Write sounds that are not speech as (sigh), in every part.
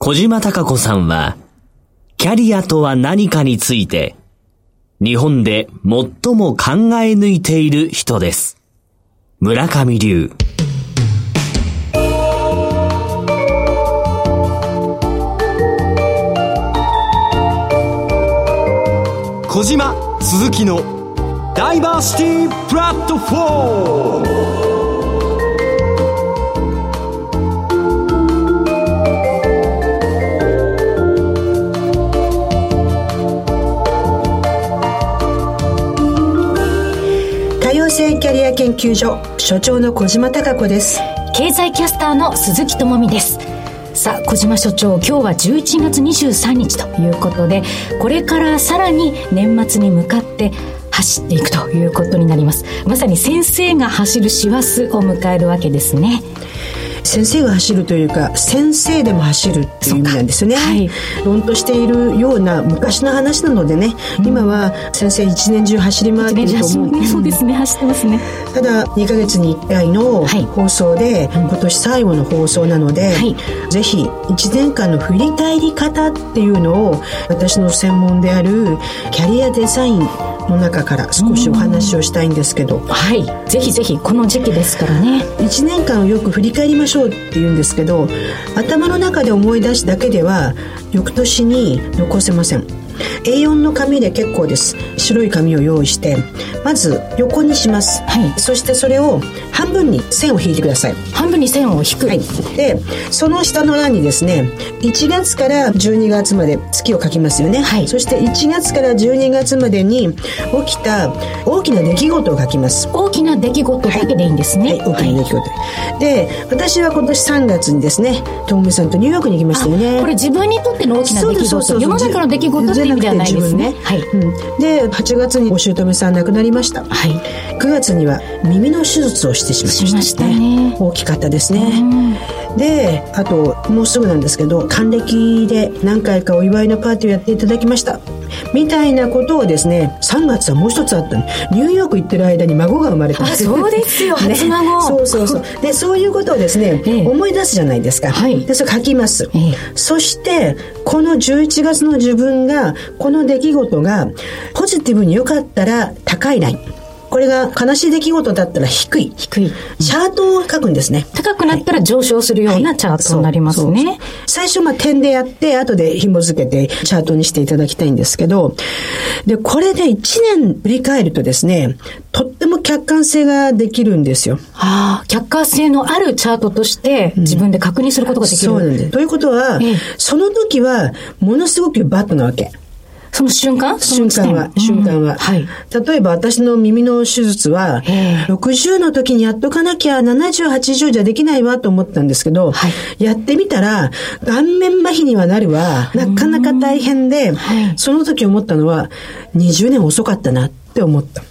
小島隆子さんは、キャリアとは何かについて、日本で最も考え抜いている人です。村上流。小島鈴木のダイバーシティプラットフォーム多様性キャリア研究所所長の小島貴子です。経済キャスターの鈴木智美です。さあ小島所長今日は11月23日ということでこれからさらに年末に向かって走っていくということになります。まさに先生が走る師走を迎えるわけですね。先生が走るというか先生でも走るっていう意味なんですよね、はい。論としているような昔の話なのでね、今は先生一年中走り回ってると思う、ね、そうですね走ってますね。ただ2ヶ月に1回のはい。放送で、今年最後の放送なので、はい。ぜひ1年間の振り返り方っていうのを私の専門であるキャリアデザインの中から少しお話をしたいんですけど、はい。ぜひぜひこの時期ですからね。1年間をよく振り返りましょうって言うんですけど頭の中で思い出すだけでは翌年に残せません A4 の紙で結構です。白い紙を用意してまず横にします、はい。そしてそれを半分に線を引いてください。半分に線を引く、はい、でその下の欄にですね1月から12月まで月を書きますよね、はい。そして1月から12月までに起きた大きな出来事を書きます。大きな出来事だけでいいんですね、はい、大きな出来事、で私は今年3月にですねともみさんとニューヨークに行きましたよね。これ自分にとっての大きな出来そうそうそう事世の中の出来事って意味ではないですね。はい、うん、で8月にお姑さん亡くなりましたはい9月には耳の手術をしてしまいました,、しましたね大きかったですねであともうすぐなんですけど還暦で何回かお祝いのパーティーをやっていただきましたみたいなことをですね3月はもう一つあったの。ニューヨーク行ってる間に孫が生まれた。あそうですよ。(laughs) 初孫。そうそうそう。でそういうことをですね、ええ。思い出すじゃないですか、はい。でそれ書きます、ええ。そしてこの11月の自分がこの出来事がポジティブに良かったら高いラインこれが悲しい出来事だったら低い。低い。チャートを書くんですね。高くなったら上昇するようなチャートになりますね、最初まあ点でやって後で紐付けてチャートにしていただきたいんですけどでこれで1年振り返るとですねとっても客観性ができるんですよ。ああ客観性のあるチャートとして自分で確認することができる、そうなんです。ということは、ええ。その時はものすごくバットなわけその瞬間？瞬間は、瞬間は、うん。はい。例えば私の耳の手術は、ええ。60の時にやっとかなきゃ70、80じゃできないわと思ったんですけど、はい。やってみたら、顔面麻痺にはなるわ、なかなか大変で、はい。その時思ったのは、20年遅かったなって思った。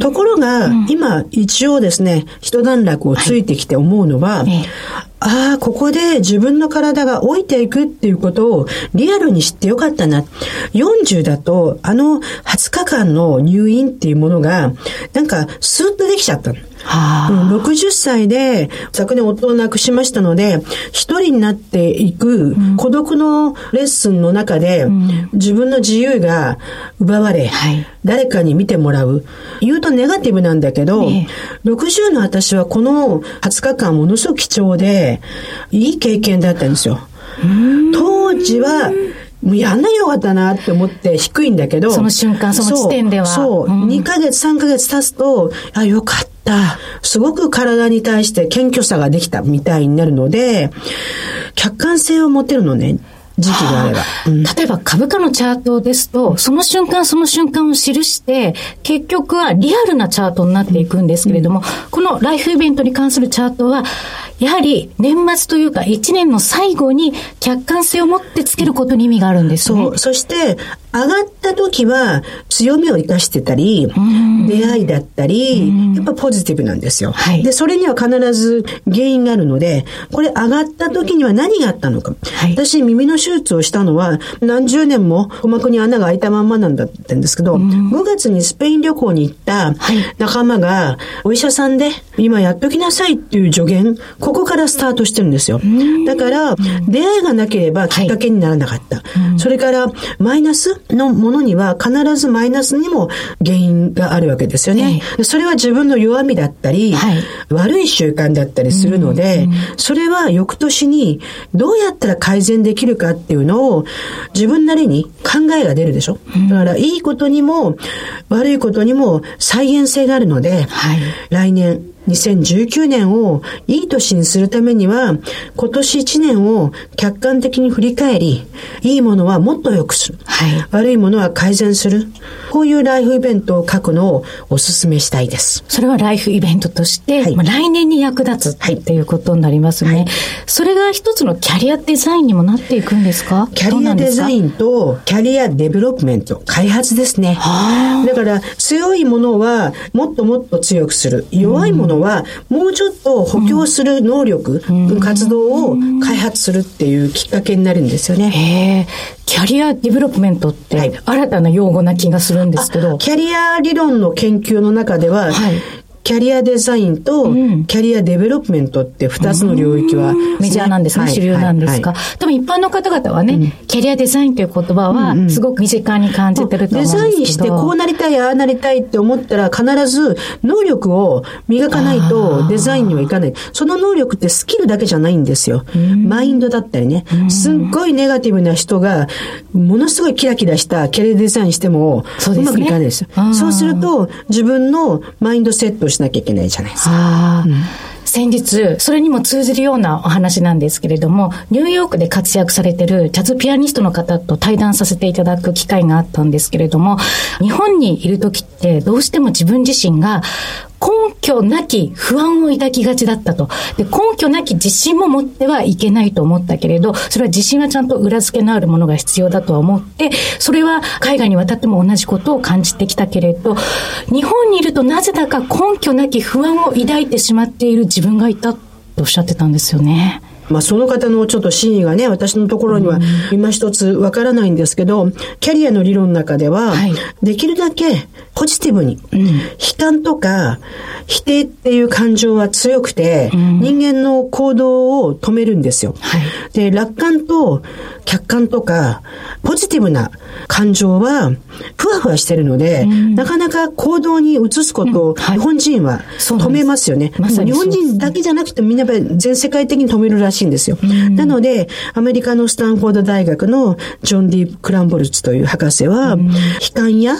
ところが、今一応ですね、一段落をついてきて思うのは、ええああ、ここで自分の体が老いていくっていうことをリアルに知ってよかったな。40だと、あの20日間の入院っていうものが、なんかスーッとできちゃった。はあうん60歳で昨年夫を亡くしましたので、一人になっていく孤独のレッスンの中で、自分の自由が奪われ、はい誰かに見てもらう。言うとネガティブなんだけど、ええ60の私はこの20日間ものすごく貴重で、いい経験だったんですよ。当時は、もうやんなきゃよかったなって思って低いんだけど。その瞬間その地点ではそう。そううん2ヶ月、3ヶ月経つと、あ、よかった。すごく体に対して謙虚さができたみたいになるので、客観性を持てるのね、時期があれば。うん例えば株価のチャートですと、その瞬間その瞬間を記して、結局はリアルなチャートになっていくんですけれども、このライフイベントに関するチャートは、やはり年末というか一年の最後に客観性を持ってつけることに意味があるんですね。そう。そして、上がった時は強みを生かしてたり、出会いだったり、やっぱポジティブなんですよ。はいで、それには必ず原因があるので、これ上がった時には何があったのか。はい私、耳の手術をしたのは、何十年も鼓膜に穴が開いたまんまなんだったんですけど、5月にスペイン旅行に行ったはい。仲間が、お医者さんで、今やっときなさいっていう助言、ここからスタートしてるんですよ。だから、出会いがなければきっかけにならなかった。それから、マイナスのものには必ずマイナスにも原因があるわけですよね。それは自分の弱みだったり、はい。悪い習慣だったりするので、それは翌年にどうやったら改善できるかっていうのを自分なりに考えが出るでしょ？だから、いいことにも悪いことにも再現性があるので、はい来年、2019年をいい年にするためには、今年1年を客観的に振り返り、いいものはもっと良くする。はい悪いものは改善する。こういうライフイベントを書くのをお勧めしたいです。それはライフイベントとして、はいまあ来年に役立つっていうことになりますね。それが一つのキャリアデザインにもなっていくんですか？キャリアデザイン。ンとキャリアデベロップメント、開発ですね。だから強いものはもっともっと強くする。弱いものはもうちょっと補強する能力、活動を開発するっていうきっかけになるんですよね。キャリアディベロップメントって、はい新たな用語な気がするんですけど。キャリア理論の研究の中では、はいキャリアデザインとん。キャリアデベロップメントって2つの領域は、メジャーなんですね、はい。主流なんですか。はい。はい。でも一般の方々はね、キャリアデザインという言葉はすごく身近に感じてると思うんですけど。デザインしてこうなりたい、ああなりたいって思ったら必ず能力を磨かないとデザインにはいかない。その能力ってスキルだけじゃないんですよ。マインドだったりね。すっごいネガティブな人がものすごいキラキラしたキャリアデザインしてもそうまくいかないですよ。あーそうすると自分のマインドセットをしなきゃいけないじゃないですか。先日、それにも通じるようなお話なんですけれども、ニューヨークで活躍されてるジャズピアニストの方と対談させていただく機会があったんですけれども、日本にいる時ってどうしても自分自身が根拠なき不安を抱きがちだったと。で、根拠なき自信も持ってはいけないと思ったけれど、それは自信はちゃんと裏付けのあるものが必要だとは思って、それは海外に渡っても同じことを感じてきたけれど、日本にいるとなぜだか根拠なき不安を抱いてしまっている自分がいたとおっしゃってたんですよね。まあ、その方のちょっと真意がね、私のところには今一つわからないんですけど、キャリアの理論の中では、はい。できるだけポジティブに、悲観とか否定っていう感情は強くて、人間の行動を止めるんですよ。はい。で、楽観と客観とか、ポジティブな感情は、ふわふわしてるので、なかなか行動に移すことを、はい。日本人は止めますよね。まさに日本人だけじゃなくてみんなやっぱり全世界的に止めるらしいんですよ。なので、アメリカのスタンフォード大学のジョン・ディ・クランボルツという博士は、悲観や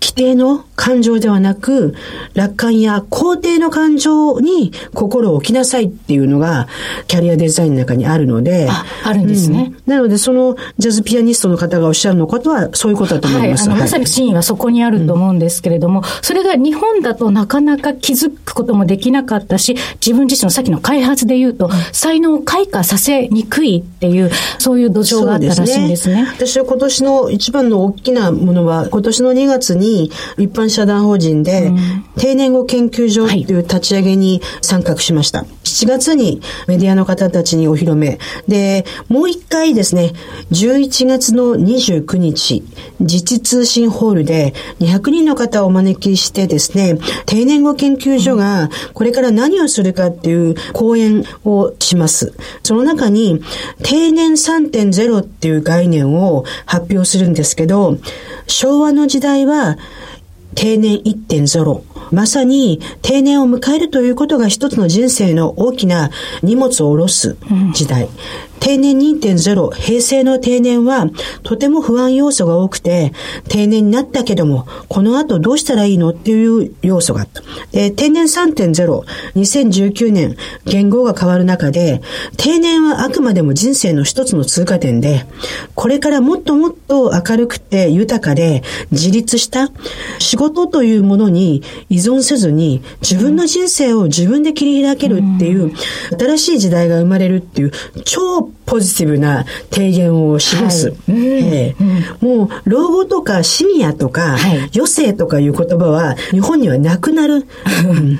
規定の感情ではなく、楽観や肯定の感情に心を置きなさいっていうのが、キャリアデザインの中にあるので、ああるんですね。うん。なので、そのジャズピアニストの方がおっしゃるのことは、そういうことだと思はいい、ます。あの、まさに真意はそこにあると思うんですけれども、それが日本だとなかなか気づくこともできなかったし、自分自身のさっきの開発で言うと、才能を開花させにくいっていう、そういう土壌があったらしいんですね。私は今年の一番の大きなものは、今年の2月に一般社団法人で、定年後研究所っていう立ち上げに参画しました。7月にメディアの方たちにお披露目。で、もう一回ですね、11月の29日、自治通信ホールで200人の方をお招きしてですね、定年後研究所がこれから何をするかっていう講演をします。その中に、定年3.0っていう概念を発表するんですけど、昭和の時代は定年1.0。まさに定年を迎えるということが一つの人生の大きな荷物を下ろす時代。定年2.0、平成の定年はとても不安要素が多くて、定年になったけども、この後どうしたらいいのっていう要素があった。で、定年3.0、2019年、言語が変わる中で、定年はあくまでも人生の一つの通過点で、これからもっともっと明るくて豊かで自立した仕事というものに依存せずに自分の人生を自分で切り開けるっていう新しい時代が生まれるっていう超ポジティブな提言をします。はええ。もう老後とかシニアとかはい。余生とかいう言葉は日本にはなくなる。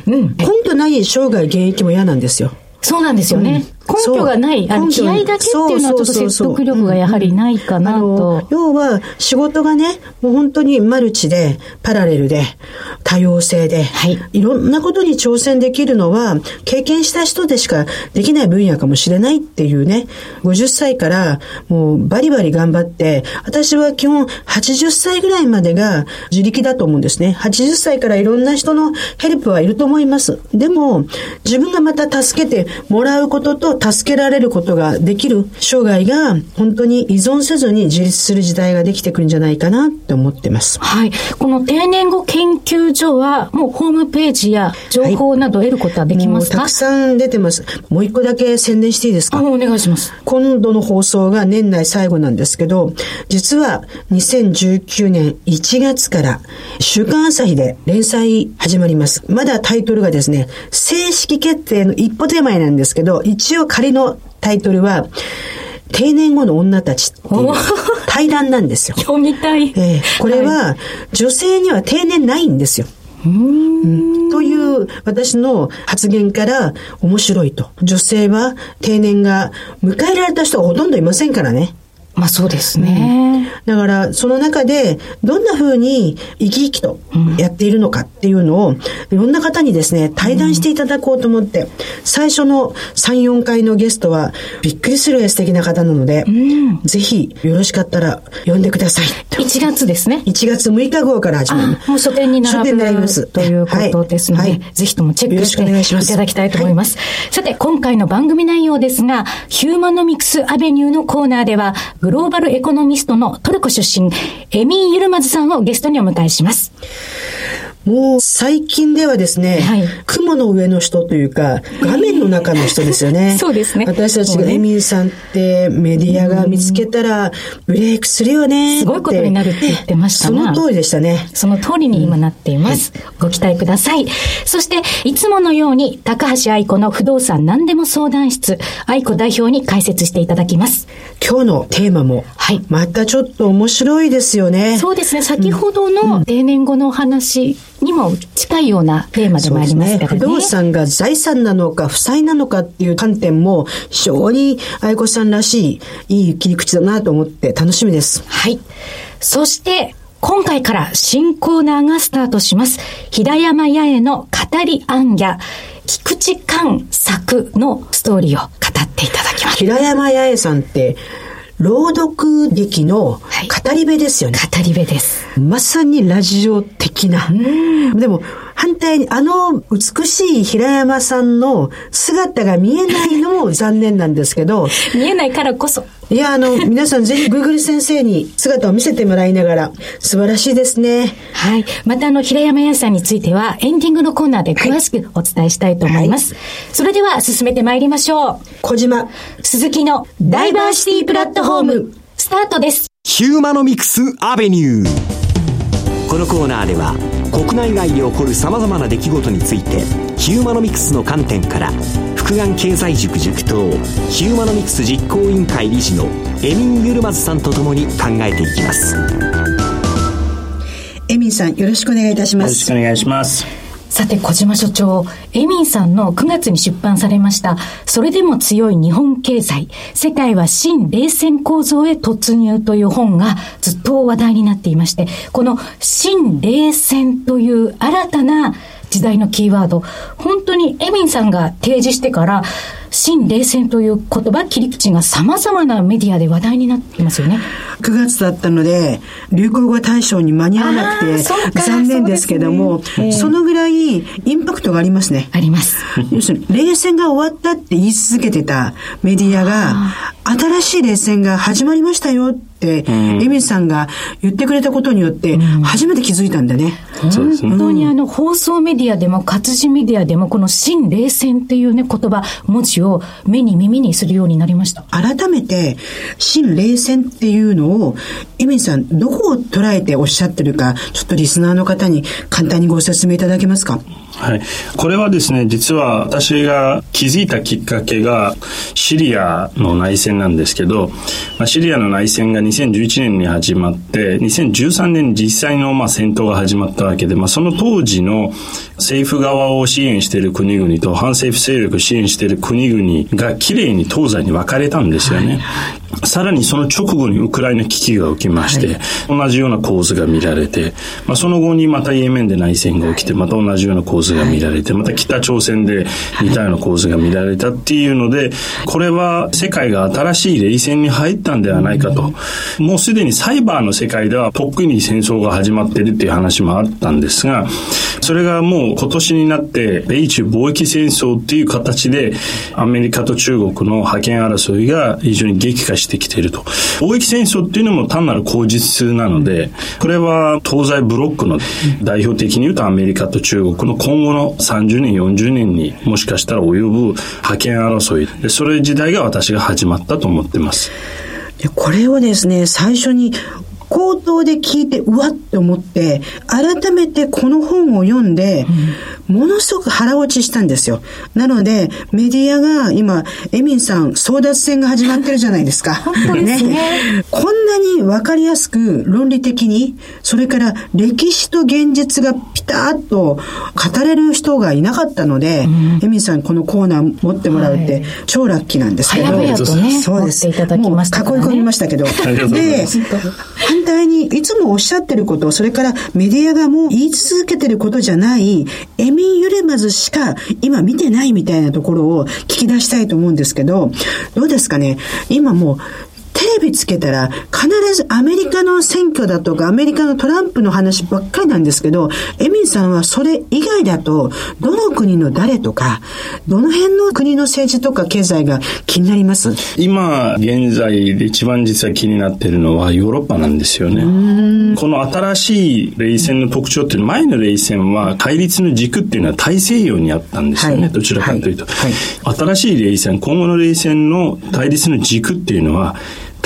うん。根拠ない生涯現役も嫌なんですよ。そうなんですよね。根拠がない、あの気合だけっていうのはちょっと説得力がやはりないかなと。要は仕事がね、もう本当にマルチで、パラレルで、多様性で、はい、いろんなことに挑戦できるのは、経験した人でしかできない分野かもしれないっていうね、50歳からもうバリバリ頑張って、私は基本80歳ぐらいまでが自力だと思うんですね。80歳からいろんな人のヘルプはいると思います。でも、自分がまた助けてもらうことと助けられることができる生涯が本当に依存せずに自立する時代ができてくるんじゃないかなって思ってます。はい。この定年後研究所はもうホームページや情報など得ることはできますか、はい、たくさん出てます。もう一個だけ宣伝していいですか？お願いします。今度の放送が年内最後なんですけど、実は2019年1月から週刊朝日で連載始まります。まだタイトルがですね、正式決定の一歩手前なんですけど、一応仮のタイトルは、定年後の女たちっていう対談なんですよ。(laughs) 読みたい。えー、これは、女性には定年ないんですよ。うんという私の発言から面白いと。女性は定年が迎えられた人がほとんどいませんからね。まあそうですね。だから、その中で、どんな風に生き生きとやっているのかっていうのを、いろんな方にですね、対談していただこうと思って、最初の3、4回のゲストは、びっくりする素敵な方なので、ぜひ、よろしかったら、呼んでください。1月ですね。1月6日号から始まります。もう書店に並ぶ書店になります。ということですので、はいはいぜひともチェックしていただきたいと思います。さて、今回の番組内容ですが、ヒューマノミクスアベニューのコーナーでは、グローバルエコノミストのトルコ出身、エミン・ユルマズさんをゲストにお迎えします。もう最近ではですね、はい雲の上の人というか、画面の中の人ですよね。(laughs) そうですね私たちがエミンさんってメディアが見つけたらブレイクするよね。すごいことになるって言ってましたそなの通りでしたね。その通りに今なっています。ご期待ください。そして、いつものように、高橋愛子の不動産何でも相談室、愛子代表に解説していただきます。今日のテーマも、はいまたちょっと面白いですよね。そうですね、先ほどの定年後のお話にも近いようなテーマでもありますからね。不動産が財産なのか負債なのかっていう観点も非常に愛子さんらしいいい切り口だなと思って楽しみです。はい。そして、今回から新コーナーがスタートします。平山八重の語り暗夜、菊池寛作のストーリーを語っていただきます。平山八重さんって朗読劇のはい語り部ですよね。語り部です。まさにラジオ的な。でも、反対にあの美しい平山さんの姿が見えないのも残念なんですけど、(laughs) 見えないからこそ。いや、あの、皆さんぜひ Google 先生に姿を見せてもらいながら、素晴らしいですね。はい。また、あの、平山屋さんについては、エンディングのコーナーで詳しくお伝えしたいと思います。それでは、進めてまいりましょう。小島。鈴木のダイバーシティプラットフォーム、スタートです。ヒューマノミクスアベニューこのコーナーでは国内外で起こるさまざまな出来事についてヒューマノミクスの観点から福眼経済塾塾頭ヒューマノミクス実行委員会理事のエミン・ユルマズさんとともに考えていきますエミンさん、よろしくお願いいたしますよろしく。お願いします。さて、小島所長、エミンさんの9月に出版されました、それでも強い日本経済、世界は新冷戦構造へ突入という本がずっと話題になっていまして、この新冷戦という新たな時代のキーワード、本当にエミンさんが提示してから、新冷戦という言葉、切り口が様々なメディアで話題になっていますよね。9月だったので、流行語大賞に間に合わなくて、か残念ですけども、そねええそのぐらいインパクトがありますね。あります。要するに、冷戦が終わったって言い続けてたメディアが、新しい冷戦が始まりましたよって、エミさんが言ってくれたことによって、初めて気づいたんだね。そうですね。本当にあの放送メディアでも活字メディアでもこの新冷戦っていうね言葉、文字を目に耳にするようになりました。改めて、新冷戦っていうのを、エミさん、どこを捉えておっしゃってるか、ちょっとリスナーの方に簡単にご説明いただけますか？はい。これはですね、実は私が気づいたきっかけがシリアの内戦なんですけど、まあ、シリアの内戦が2011年に始まって、2013年に実際のまあ戦闘が始まったわけで、まあ、その当時の政府側を支援している国々と反政府勢力を支援している国々がきれいに東西に分かれたんですよね。はいさらにその直後にウクライナ危機が起きまして、はい、同じような構図が見られて、まあ、その後にまたイエメンで内戦が起きて、また同じような構図が見られて、また北朝鮮で似たような構図が見られたっていうので、これは世界が新しい冷戦に入ったんではないかと。もうすでにサイバーの世界ではとっくに戦争が始まっているっていう話もあったんですが、それがもう今年になって米中貿易戦争っていう形でアメリカと中国の覇権争いが非常に激化してきていると。貿易戦争っていうのも単なる口実なので、これは東西ブロックの代表的に言うとアメリカと中国の今後の30年、40年にもしかしたら及ぶ覇権争い。でそれ時代が私が始まったと思ってます。これをですね、最初に口頭で聞いて、うわって思って、改めてこの本を読んで、ものすごく腹落ちしたんですよ。なので、メディアが今、エミンさん、争奪戦が始まってるじゃないですか。(laughs) 本当ですね。ねこんなにわかりやすく、論理的に、それから歴史と現実がピタッと語れる人がいなかったので、うん、エミンさんこのコーナー持ってもらうって、超ラッキーなんですけど。早々とね、そうです。もう囲い込みましたけど。(laughs) で、反対にいつもおっしゃってること、それからメディアがもう言い続けてることじゃない、エミン・ユレマズしか今見てないみたいなところを聞き出したいと思うんですけど、どうですかね？今もうテレビつけたら必ずアメリカの選挙だとかアメリカのトランプの話ばっかりなんですけど、エミンさんはそれ以外だと、どの国の誰とか、どの辺の国の政治とか経済が気になります？今、現在で一番実は気になっているのはヨーロッパなんですよね。この新しい冷戦の特徴っていうのは、前の冷戦は対立の軸っていうのは大西洋にあったんですよね。はい、どちらかというと、はい。はい、新しい冷戦、今後の冷戦の対立の軸っていうのは、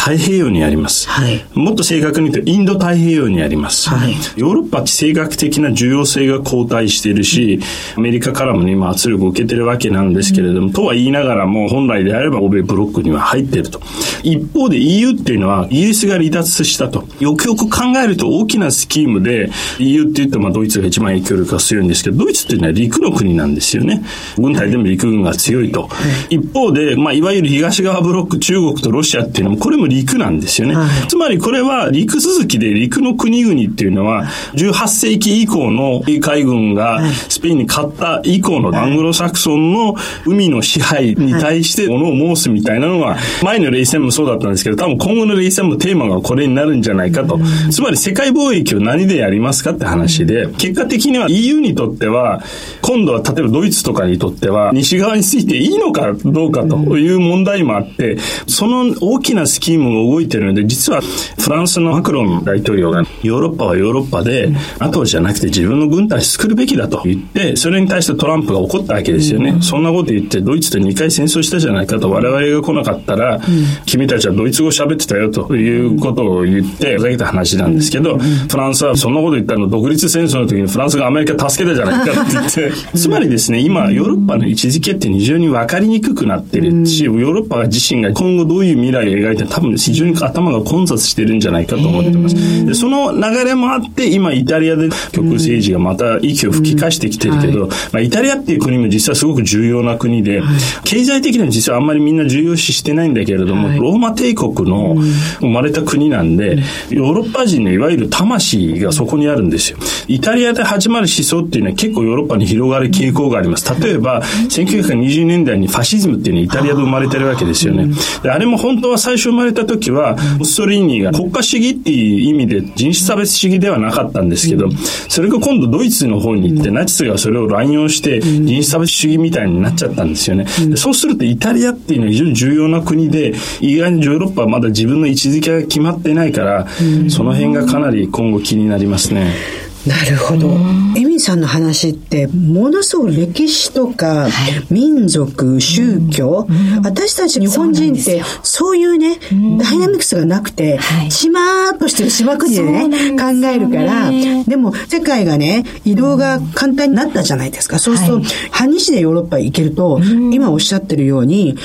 太平洋にあります、はい、もっと正確に言うとインド太平洋にあります、はい、ヨーロッパ地政学的な重要性が後退しているし、アメリカからも今圧力を受けてるわけなんですけれども、うん、とは言いながらも本来であれば欧米ブロックには入っていると。一方で EU っていうのはイギリスが離脱したと。よくよく考えると大きなスキームで EU って言うとまあドイツが一番影響力が強いんですけどドイツっていうのは陸の国なんですよね。軍隊でも陸軍が強いと、はい、一方で、まあ、いわゆる東側ブロック中国とロシアっていうのもこれも陸なんですよね。はい、つまりこれは陸続きで陸の国々っていうのは、18世紀以降の海軍がスペインに勝った以降のアングロサクソンの海の支配に対してものを申すみたいなのが、前の冷戦もそうだったんですけど、多分今後の冷戦もテーマがこれになるんじゃないかと。つまり世界貿易を何でやりますかって話で、結果的には EU にとっては、今度は例えばドイツとかにとっては、西側についていいのかどうかという問題もあって、その大きなスキームが動いてるので、実はフランスのマクロン大統領がヨーロッパはヨーロッパで、NATO じゃなくて自分の軍隊作るべきだと言って、それに対してトランプが怒ったわけですよね。そんなこと言って、ドイツと2回戦争したじゃないかと、我々が来なかったら、君たちはドイツ語喋ってたよということを言って、ふざけた話なんですけど、フランスはそんなこと言ったの独立戦争の時にフランスがアメリカ助けたじゃないかって言って、つまりですね、今ヨーロッパの位置づけって非常に分かりにくくなってるし、ヨーロッパ自身が今後どういう未来を描いて多分非常に頭が混雑してるんじゃないかと思ってます。でその流れもあって、今イタリアで極右政治がまた息を吹き返してきてるけど、まあ、イタリアっていう国も実はすごく重要な国で、経済的には実はあんまりみんな重要視してないんだけれども、ローマ帝国の生まれた国なんで、ヨーロッパ人のいわゆる魂がそこにあるんですよ。イタリアで始まる思想っていうのは結構ヨーロッパに広がる傾向があります。例えば、1920年代にファシズムっていうのはイタリアで生まれてるわけですよね。であれも本当は最初生まれた時は、ムッソリーニが国家主義っていう意味で人種差別主義ではなかったんですけど、それが今度ドイツの方に行って、ナチスがそれを乱用して人種差別主義みたいになっちゃったんですよね。そうするとイタリアっていうのは非常に重要な国で、意外にヨーロッパはまだ自分の位置づけが決まってないから、その辺がかなり今後気になりますね。なるほど。エミさんの話ってものすごく歴史とか、民族、宗教、私たち日本人ってそういうね、ダイナミクスがなくて、しまーっとしてる島国でね、考えるから、でも世界がね、移動が簡単になったじゃないですか。そうすると、半日でヨーロッパ行けると、今おっしゃってるように、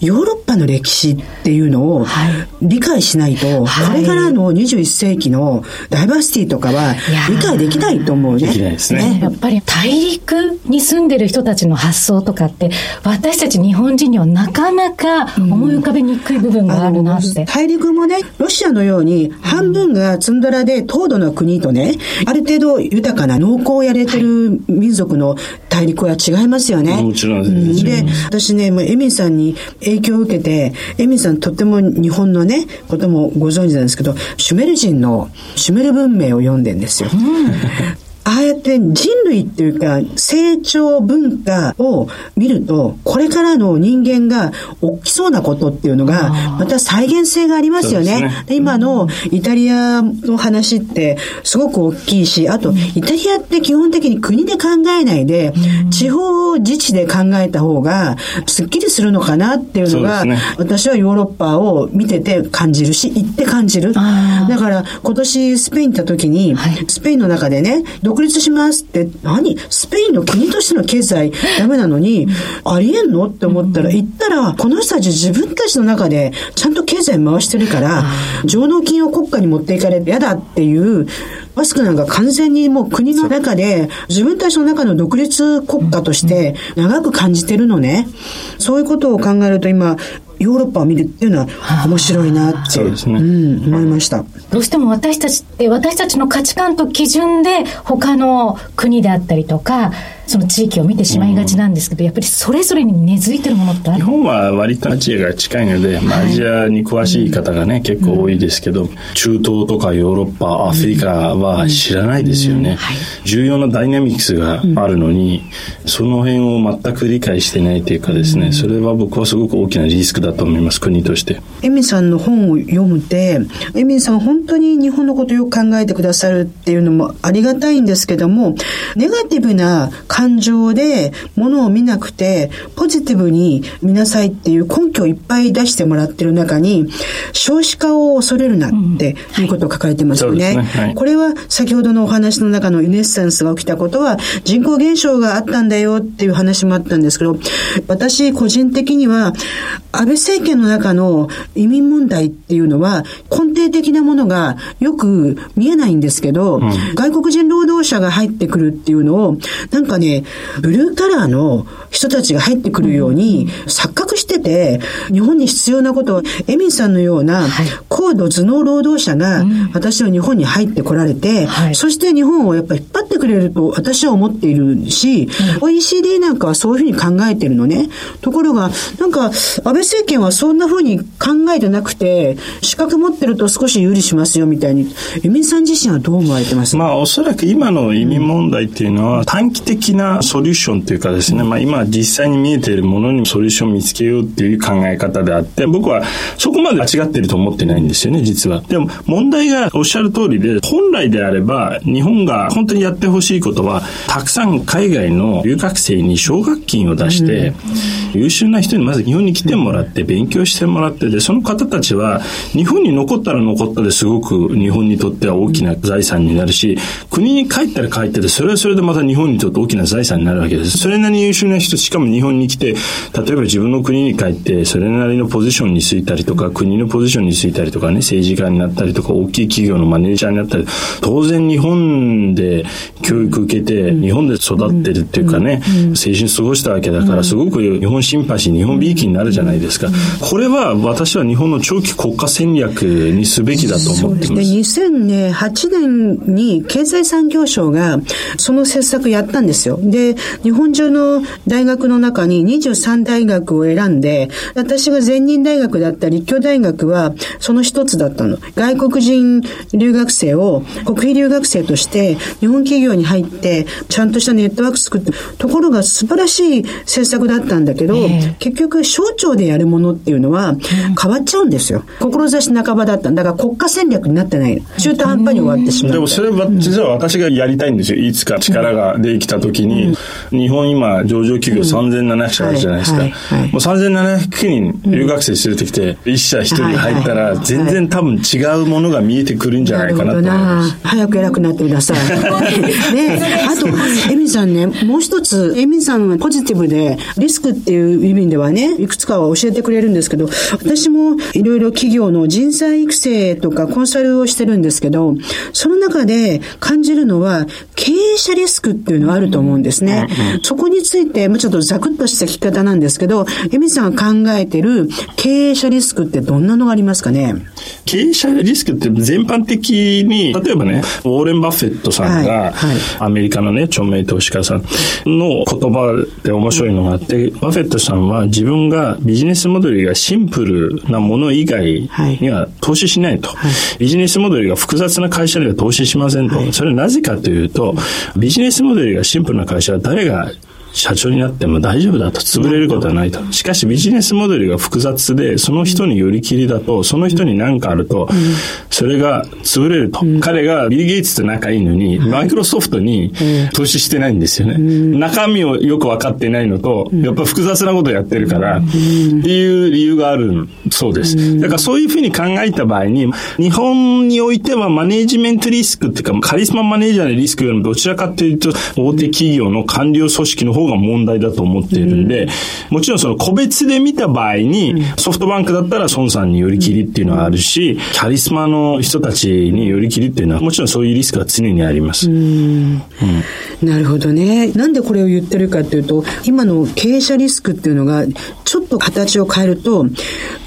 ヨーロッパの歴史っていうのを理解しないと、はい、これからの21世紀のダイバーシティとかは理解できないと思うね。できないですね。ね。やっぱり大陸に住んでる人たちの発想とかって、私たち日本人にはなかなか思い浮かべにくい部分があるなって。うん、大陸もね、ロシアのように半分がツンドラで凍土の国とね、ある程度豊かな農耕をやれてる民族の大陸は違いますよね。もちろんです、ね、で、私ね、もうエミンさんに影響を受けて、エミさんとっても日本のね、こともご存知なんですけど、シュメル人のシュメル文明を読んでんですよ。ああやって人類っていうか成長文化を見ると、これからの人間が起きそうなことっていうのが、また再現性がありますよね。ね。今のイタリアの話ってすごく大きいし、あとイタリアって基本的に国で考えないで、地方自治で考えた方がすっきりするのかなっていうのが、ね、私はヨーロッパを見てて感じるし、行って感じる。だから今年スペイン行った時に、スペインの中でね、独立しますって、何？スペインの国としての経済ダメなのに、ありえんの？って思ったら、行ったら、この人たち自分たちの中でちゃんと経済回してるから、上納金を国家に持っていかれて嫌だっていう、マスクなんか完全にもう国の中で自分たちの中の独立国家として長く感じてるのね。そういうことを考えると今、ヨーロッパを見るっていうのは面白いなって、ね、うん、思いました。どうしても私たちって私たちの価値観と基準で他の国であったりとかその地域を見てしまいがちなんですけど、やっぱりそれぞれに根付いてるものってある？日本は割とアジアが近いので、まあ、アジアに詳しい方がね、結構多いですけど、中東とかヨーロッパ、アフリカは知らないですよね。重要なダイナミクスがあるのに、その辺を全く理解してないというかですね、それは僕はすごく大きなリスクだと思います、国として。エミさんの本を読むて、エミさん本当に日本のことをよく考えてくださるっていうのもありがたいんですけども、ネガティブな感情で物を見なくて、ポジティブに見なさいっていう根拠をいっぱい出してもらってる中に、少子化を恐れるなっていうことを書かれてますよね。うんね。はい、これは先ほどのお話の中のユネッサンスが起きたことは人口減少があったんだよっていう話もあったんですけど、私個人的には安倍政権の中の移民問題っていうのは根底的なものがよく見えないんですけど、うん、外国人労働者が入ってくるっていうのをなんかね、ブルーカラーの人たちが入ってくるように錯覚してて、日本に必要なことは、エミンさんのような高度頭脳労働者が私は日本に入ってこられて、そして日本をやっぱり引っ張ってくれると私は思っているし、OECD なんかはそういうふうに考えてるのね。ところが、なんか安倍政権はそんなふうに考えてなくて、資格持ってると少し有利しますよみたいに、エミンさん自身はどう思われてます？まあおそらく今の移民問題っていうのは短期的なソリューションというかですね、まあ今実際に見えているものにソリューションを見つけようっていう考え方であって、僕はそこまで間違ってると思ってないんですよね、実は。でも問題がおっしゃる通りで、本来であれば日本が本当にやってほしいことは、たくさん海外の留学生に奨学金を出して、優秀な人にまず日本に来てもらって勉強してもらってで、その方たちは日本に残ったら残ったですごく日本にとっては大きな財産になるし、国に帰ったら帰ってて、それはそれでまた日本にとって大きな財産になるわけです。それなりに優秀な人、しかも日本に来て、例えば自分の国に帰って、それなりのポジションに就いたりとか、国のポジションに就いたりとかね、政治家になったりとか、大きい企業のマネージャーになったり、当然日本で教育受けて、日本で育ってるっていうかね、青春過ごしたわけだから、すごく日本シンパシー、日本びいきになるじゃないですか。これは私は日本の長期国家戦略にすべきだと思ってます。すね、2008年に経済産業省がその政策やったんですよ。で、日本中の大学の中に23大学を選んで、私が全人大学だった立教大学はその一つだったの。外国人留学生を国費留学生として日本企業に入ってちゃんとしたネットワーク作って、ところが素晴らしい政策だったんだけどけど、結局省庁でやるものっていうのは変わっちゃうんですよ。志半ばだっただから国家戦略になってない。中途半端に終わってしまう。でもそれは実は私がやりたいんですよ。いつか力ができた時に、日本今上場企業3700社あるじゃないですか。もう3700人留学生連れてきて、1社1人入ったら全然多分違うものが見えてくるんじゃないかなと思います。早く偉くなってください。(laughs) ね、あと、エミさんね、もう一つ、エミさんはポジティブで、リスクっていう意味ではね、いくつかは教えてくれるんですけど、私もいろいろ企業の人材育成とかコンサルをしてるんですけど、その中で感じるのは、経営者リスクっていうのはあると思うんですね。そこについて、もうちょっとザクッとした聞き方なんですけど、エミさんが考えてる経営者リスクってどんなのがありますかね？経営者リスクって全般的に、例えばね、ウォーレン・バフェットさんが、はいはい、アメリカのね、著名投資家さんの言葉で面白いのがあって、バフェットさんは自分がビジネスモデルがシンプルなもの以外には投資しないと。はい、ビジネスモデルが複雑な会社では投資しませんと。それはなぜかというと、ビジネスモデルがシンプルな会社は誰が社長になっても大丈夫だと、潰れることはないと。しかしビジネスモデルが複雑で、その人によりきりだと、その人に何かあると、それが潰れると。彼がビル・ゲイツと仲いいのに、マイクロソフトに投資してないんですよね。中身をよく分かってないのと、やっぱ複雑なことをやってるから、っていう理由があるそうです。だからそういうふうに考えた場合に、日本においてはマネージメントリスクっていうか、カリスママネージャーのリスクよりもどちらかというと、大手企業の官僚組織の方が問題だと思っているんで、もちろんその個別で見た場合に、ソフトバンクだったら孫さんによりきりっていうのはあるし、キャリスマの人たちによりきりっていうのは、もちろんそういうリスクは常にあります。うんなるほどね。なんでこれを言ってるかっていうと、今の経営者リスクっていうのが、ちょっと形を変えると、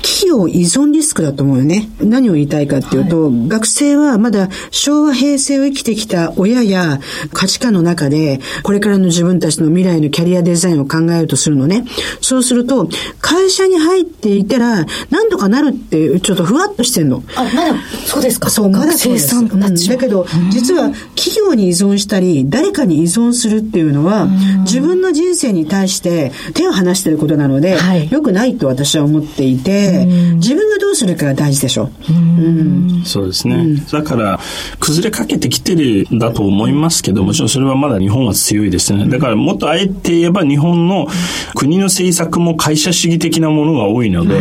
企業依存リスクだと思うよね。何を言いたいかっていうと、はい、学生はまだ昭和平成を生きてきた親や価値観の中で、これからの自分たちの未来のキャリアデザインを考えるとするのね。そうすると、会社に入っていたら、何とかなるって、ちょっとふわっとしてんの。あ、まだ、そうですか？そう、まだそうです。うん、だけど、実は企業に依存したり、誰かに依存するっていうのは、自分の人生に対して手を離していることなので、はい、良くないと私は思っていて、自分がどうするかが大事でしょ。うん、そうですね。だから、崩れかけてきてるんだと思いますけど、もちろんそれはまだ日本は強いですね。だからもっとあえて言えば日本の国の政策も会社主義的なものが多いので、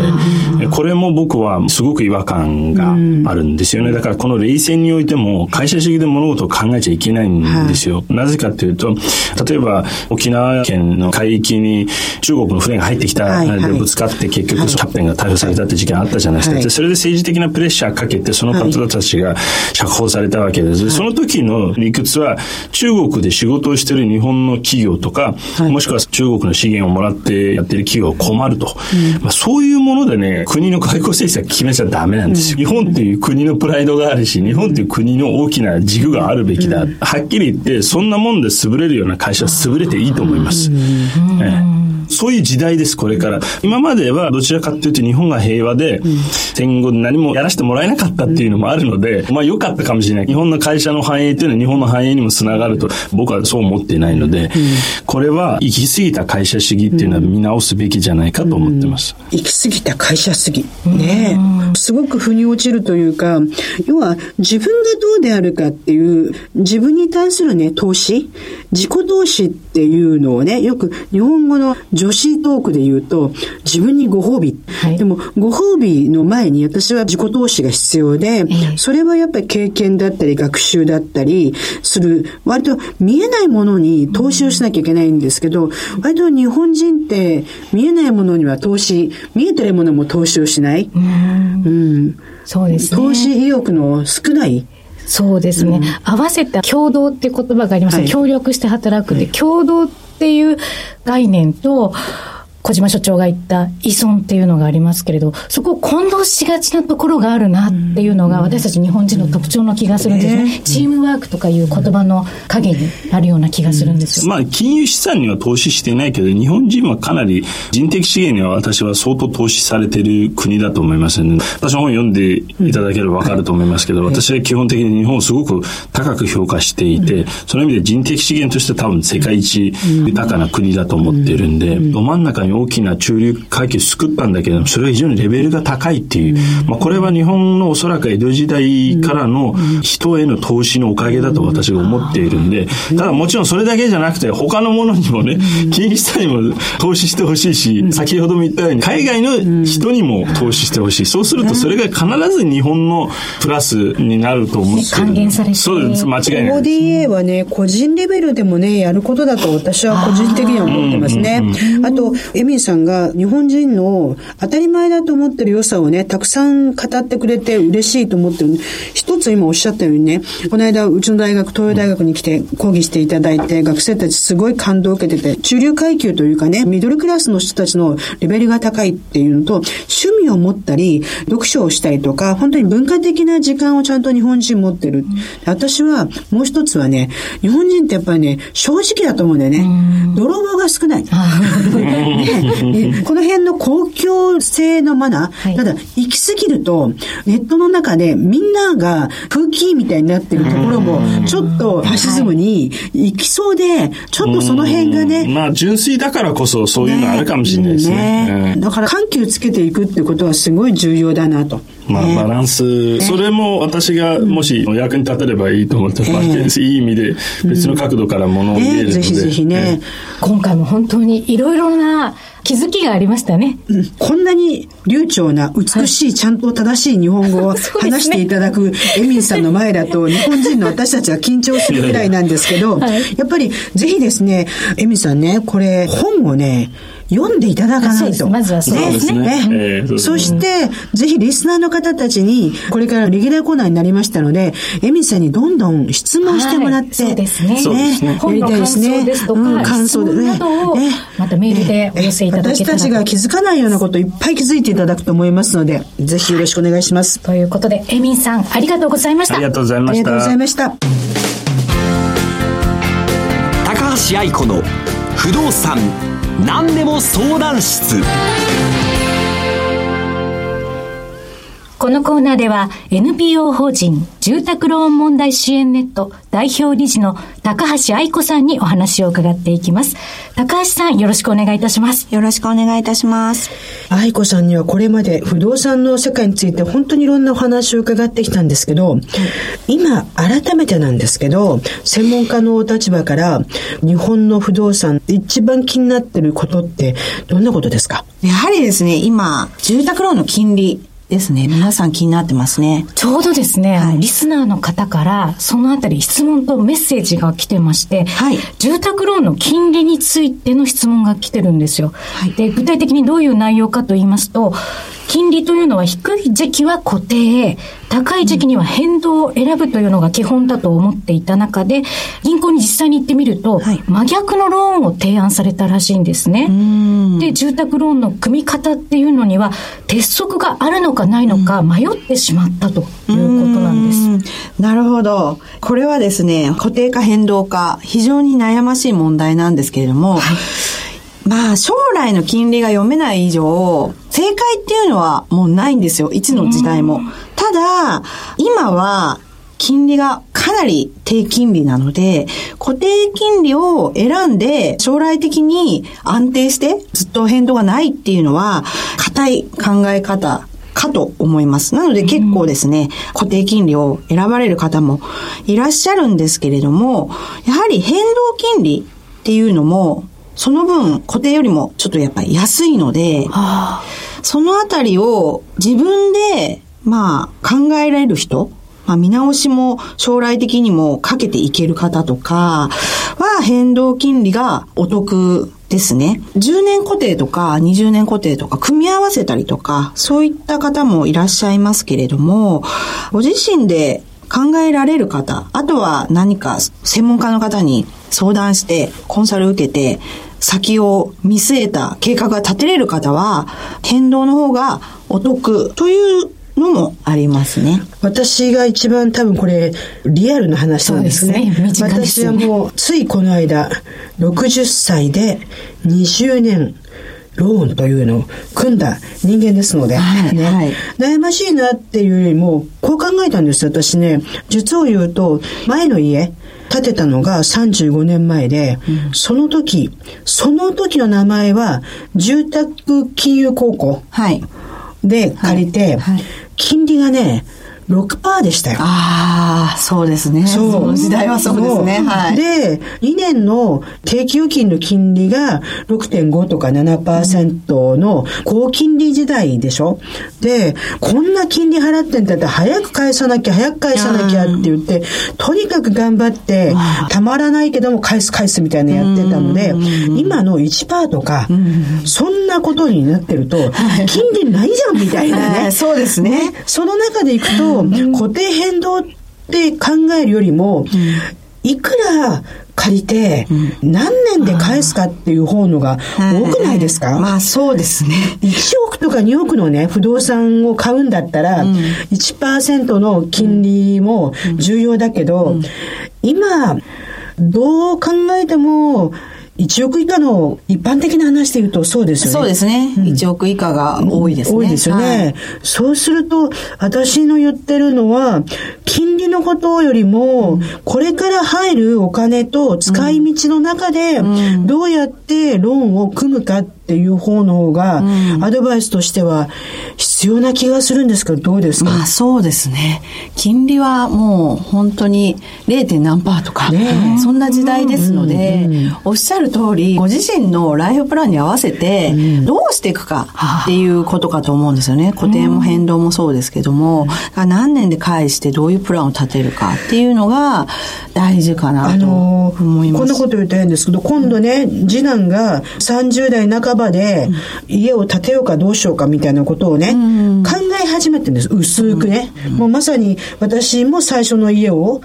これも僕はすごく違和感があるんですよね。だからこの冷戦においても会社主義で物事を考えちゃいけないんですよ。なぜかというと、例えば沖縄県の海域に中国の船が入ってきた、でぶつかって結局キャプテンが逮捕されたって事件あったじゃないですか。はい、それで政治的なプレッシャーかけてその方たちが釈放されたわけです。はい、その時の理屈は中国で仕事をしている日本の企業とか、はい、もしくは中国の資源をもらってやってる企業が困ると。うん、まあ、そういうものでね、国の外交政策決めちゃダメなんですよ。うん、日本っていう国のプライドがあるし、日本っていう国の大きな軸があるべきだ。うん、はっきり言って、そんなもんで潰れるような会社は潰れていいと思います。ええそういう時代です、これから。今まではどちらかというと日本が平和で、戦後で何もやらせてもらえなかったっていうのもあるので、まあ良かったかもしれない。日本の会社の繁栄っていうのは日本の繁栄にもつながると僕はそう思っていないので、これは行き過ぎた会社主義っていうのは見直すべきじゃないかと思ってます。行き過ぎた会社主義。ねすごく腑に落ちるというか、要は自分がどうであるかっていう、自分に対するね、投資自己投資っていうのをね、よく日本語の女子トークで言うと、自分にご褒美。はい、でも、ご褒美の前に私は自己投資が必要で、それはやっぱり経験だったり学習だったりする、割と見えないものに投資をしなきゃいけないんですけど、割と日本人って見えないものには投資、見えてるものも投資をしない。うん。うん、そうですね。投資意欲の少ない。そうですね、うん、合わせた共同って言葉がありますね、はい、協力して働くで、はい、共同っていう概念と、小島所長が言った依存っていうのがありますけれど、そこを混同しがちなところがあるなっていうのが私たち日本人の特徴の気がするんですね。チームワークとかいう言葉の影にあるような気がするんですよ。まあ、金融資産には投資してないけど、日本人はかなり人的資源には私は相当投資されてる国だと思いますので、私の本読んでいただければわかると思いますけど、私は基本的に日本をすごく高く評価していて、その意味で人的資源として多分世界一豊かな国だと思っているんで、ど真ん中にに大きな中流階級を救ったんだけども、それは非常にレベルが高いっていう。まあ、これは日本のおそらく江戸時代からの人への投資のおかげだと私が思っているんで、ただもちろんそれだけじゃなくて、他のものにもね、金利下にも投資してほしいし、先ほども言ったように、海外の人にも投資してほしい。そうすると、それが必ず日本のプラスになると思ってる。還元されてそうです。間違いない。ODA はね、個人レベルでもね、やることだと私は個人的には思ってますね。あと、エミンさんが日本人の当たり前だと思ってる良さをね、たくさん語ってくれて嬉しいと思ってる。一つ今おっしゃったようにね、この間うちの大学、東洋大学に来て講義していただいて、学生たちすごい感動を受けてて、中流階級というかね、ミドルクラスの人たちのレベルが高いっていうのと、趣味を持ったり、読書をしたりとか、本当に文化的な時間をちゃんと日本人持ってる。私はもう一つはね、日本人ってやっぱりね、正直だと思うんだよね。泥棒が少ない。(laughs) ねねこの辺の公共性のマナー、はい。ただ行き過ぎると、ネットの中でみんなが空気みたいになってるところも、ちょっとファシズムに行きそうで、ちょっとその辺がね、まあ、純粋だからこそそういうのあるかもしれないですね。うん。だから緩急つけていくってことはすごい重要だなと。まあ、ね。バランス、それも私がもし役に立てればいいと思って、まあいい意味で別の角度からものを見えるので。ねぜひぜひね、今回も本当にいろいろな気づきがありましたね。うん。こんなに流暢な美しい、ちゃんと正しい日本語を (laughs) 話していただくエミンさんの前だと、日本人の私たちは緊張するぐらいなんですけど、(laughs) はい。やっぱりぜひですね、エミンさんね、これ本をね、読んでいただかないと。まずはそうですね。ええ。そして、ぜひリスナーの方たちに、これからレギュラーコーナーになりましたので、エミンさんにどんどん質問してもらって、はいそうですね。そうですね。やり本の感たいですね。想ですとか、うん感想で質問などをねまたメールでお寄せいただけたらと。私たちが気づかないようなこといっぱい気づいていただくと思いますので、ぜひよろしくお願いします。ということで、エミンさん、ありがとうございました。あり。がとうございました。ありがとうございました。高橋愛子の不動産何でも相談室。このコーナーでは NPO 法人住宅ローン問題支援ネット代表理事の高橋愛子さんにお話を伺っていきます。高橋さんよろしくお願いいたします。よろしくお願いいたします。愛子さんにはこれまで不動産の世界について本当にいろんなお話を伺ってきたんですけど、今改めてなんですけど、専門家のお立場から日本の不動産一番気になってることってどんなことですか？やはりですね、今、住宅ローンの金利ですね。皆さん気になってますね。ちょうどですね、あのリスナーの方からそのあたり質問とメッセージが来てまして、はい住宅ローンの金利についての質問が来てるんですよ。はいで具体的にどういう内容かと言いますと、金利というのは低い時期は固定、高い時期には変動を選ぶというのが基本だと思っていた中で、銀行に実際に行ってみると、はい真逆のローンを提案されたらしいんですね。で、住宅ローンの組み方っていうのには、鉄則があるのかないのか迷ってしまったということなんです。うんなるほど。これはですね、固定化変動化、非常に悩ましい問題なんですけれども、まあ、将来の金利が読めない以上、正解っていうのはもうないんですよ。いつの時代も。ただ、今は、金利がかなり低金利なので、固定金利を選んで将来的に安定してずっと変動がないっていうのは、固い考え方かと思います。なので結構ですね、固定金利を選ばれる方もいらっしゃるんですけれども、やはり変動金利っていうのも、その分固定よりもちょっとやっぱり安いので、そのあたりを自分で、まあ、考えられる人、まあ、見直しも将来的にもかけていける方とかは変動金利がお得ですね。10年固定とか20年固定とか組み合わせたりとか、そういった方もいらっしゃいますけれども、ご自身で考えられる方、あとは何か専門家の方に相談して、コンサル受けて、先を見据えた計画が立てれる方は、変動の方がお得というのもありますね。私が一番多分これリアルな話なんですね。すね。身近です私はもうついこの間60歳で20年ローンというのを組んだ人間ですので、はいね。はい。悩ましいなっていうよりもこう考えたんですよ私ね。実を言うと前の家建てたのが35年前で、うん、その時、その時の名前は、住宅金融高校で借りて、はい。はい、金利がね、6%でしたよ。ああ、そうですね。その時代はそうですね。はい。で、2年の定期預金の金利が6.5とか7%の高金利時代でしょで、こんな金利払ってんだったら早く返さなきゃ、早く返さなきゃって言って、とにかく頑張って、たまらないけども返す返すみたいなやってたので、今の1%とか、そんなことになってると、金利ないじゃんみたいなね。そうですね。その中でいくと、固定変動って考えるよりも、いくら借りて、何年で返すかっていう方のが多くないですか、まあそうですね。1億とか2億のね、不動産を買うんだったら、1%の金利も重要だけど、今、どう考えても、1億以下の一般的な話で言うとそうですよね。そうですね。うん、1億以下が多いですね。多いですよね。はい、そうすると、私の言ってるのは、金利のことよりも、これから入るお金と使い道の中で、どうやってローンを組むかっていう方の方が、アドバイスとしては必要な気がするんですけど、どうですか？まあそうですね。金利はもう本当に 0. 何パーとか、ね、そんな時代ですので、おっしゃる通り、ご自身のライフプランに合わせて、どうしていくかっていうことかと思うんですよね。固定も変動もそうですけども、何年で返してどういうプランを立てるかっていうのが大事かなと思います。こんなこと言うと変ですけど、今度ね、次男が30代半ばばで家を建てようかどうしようかみたいなことをね、考え始めてるんです。薄くね。もうまさに私も最初の家を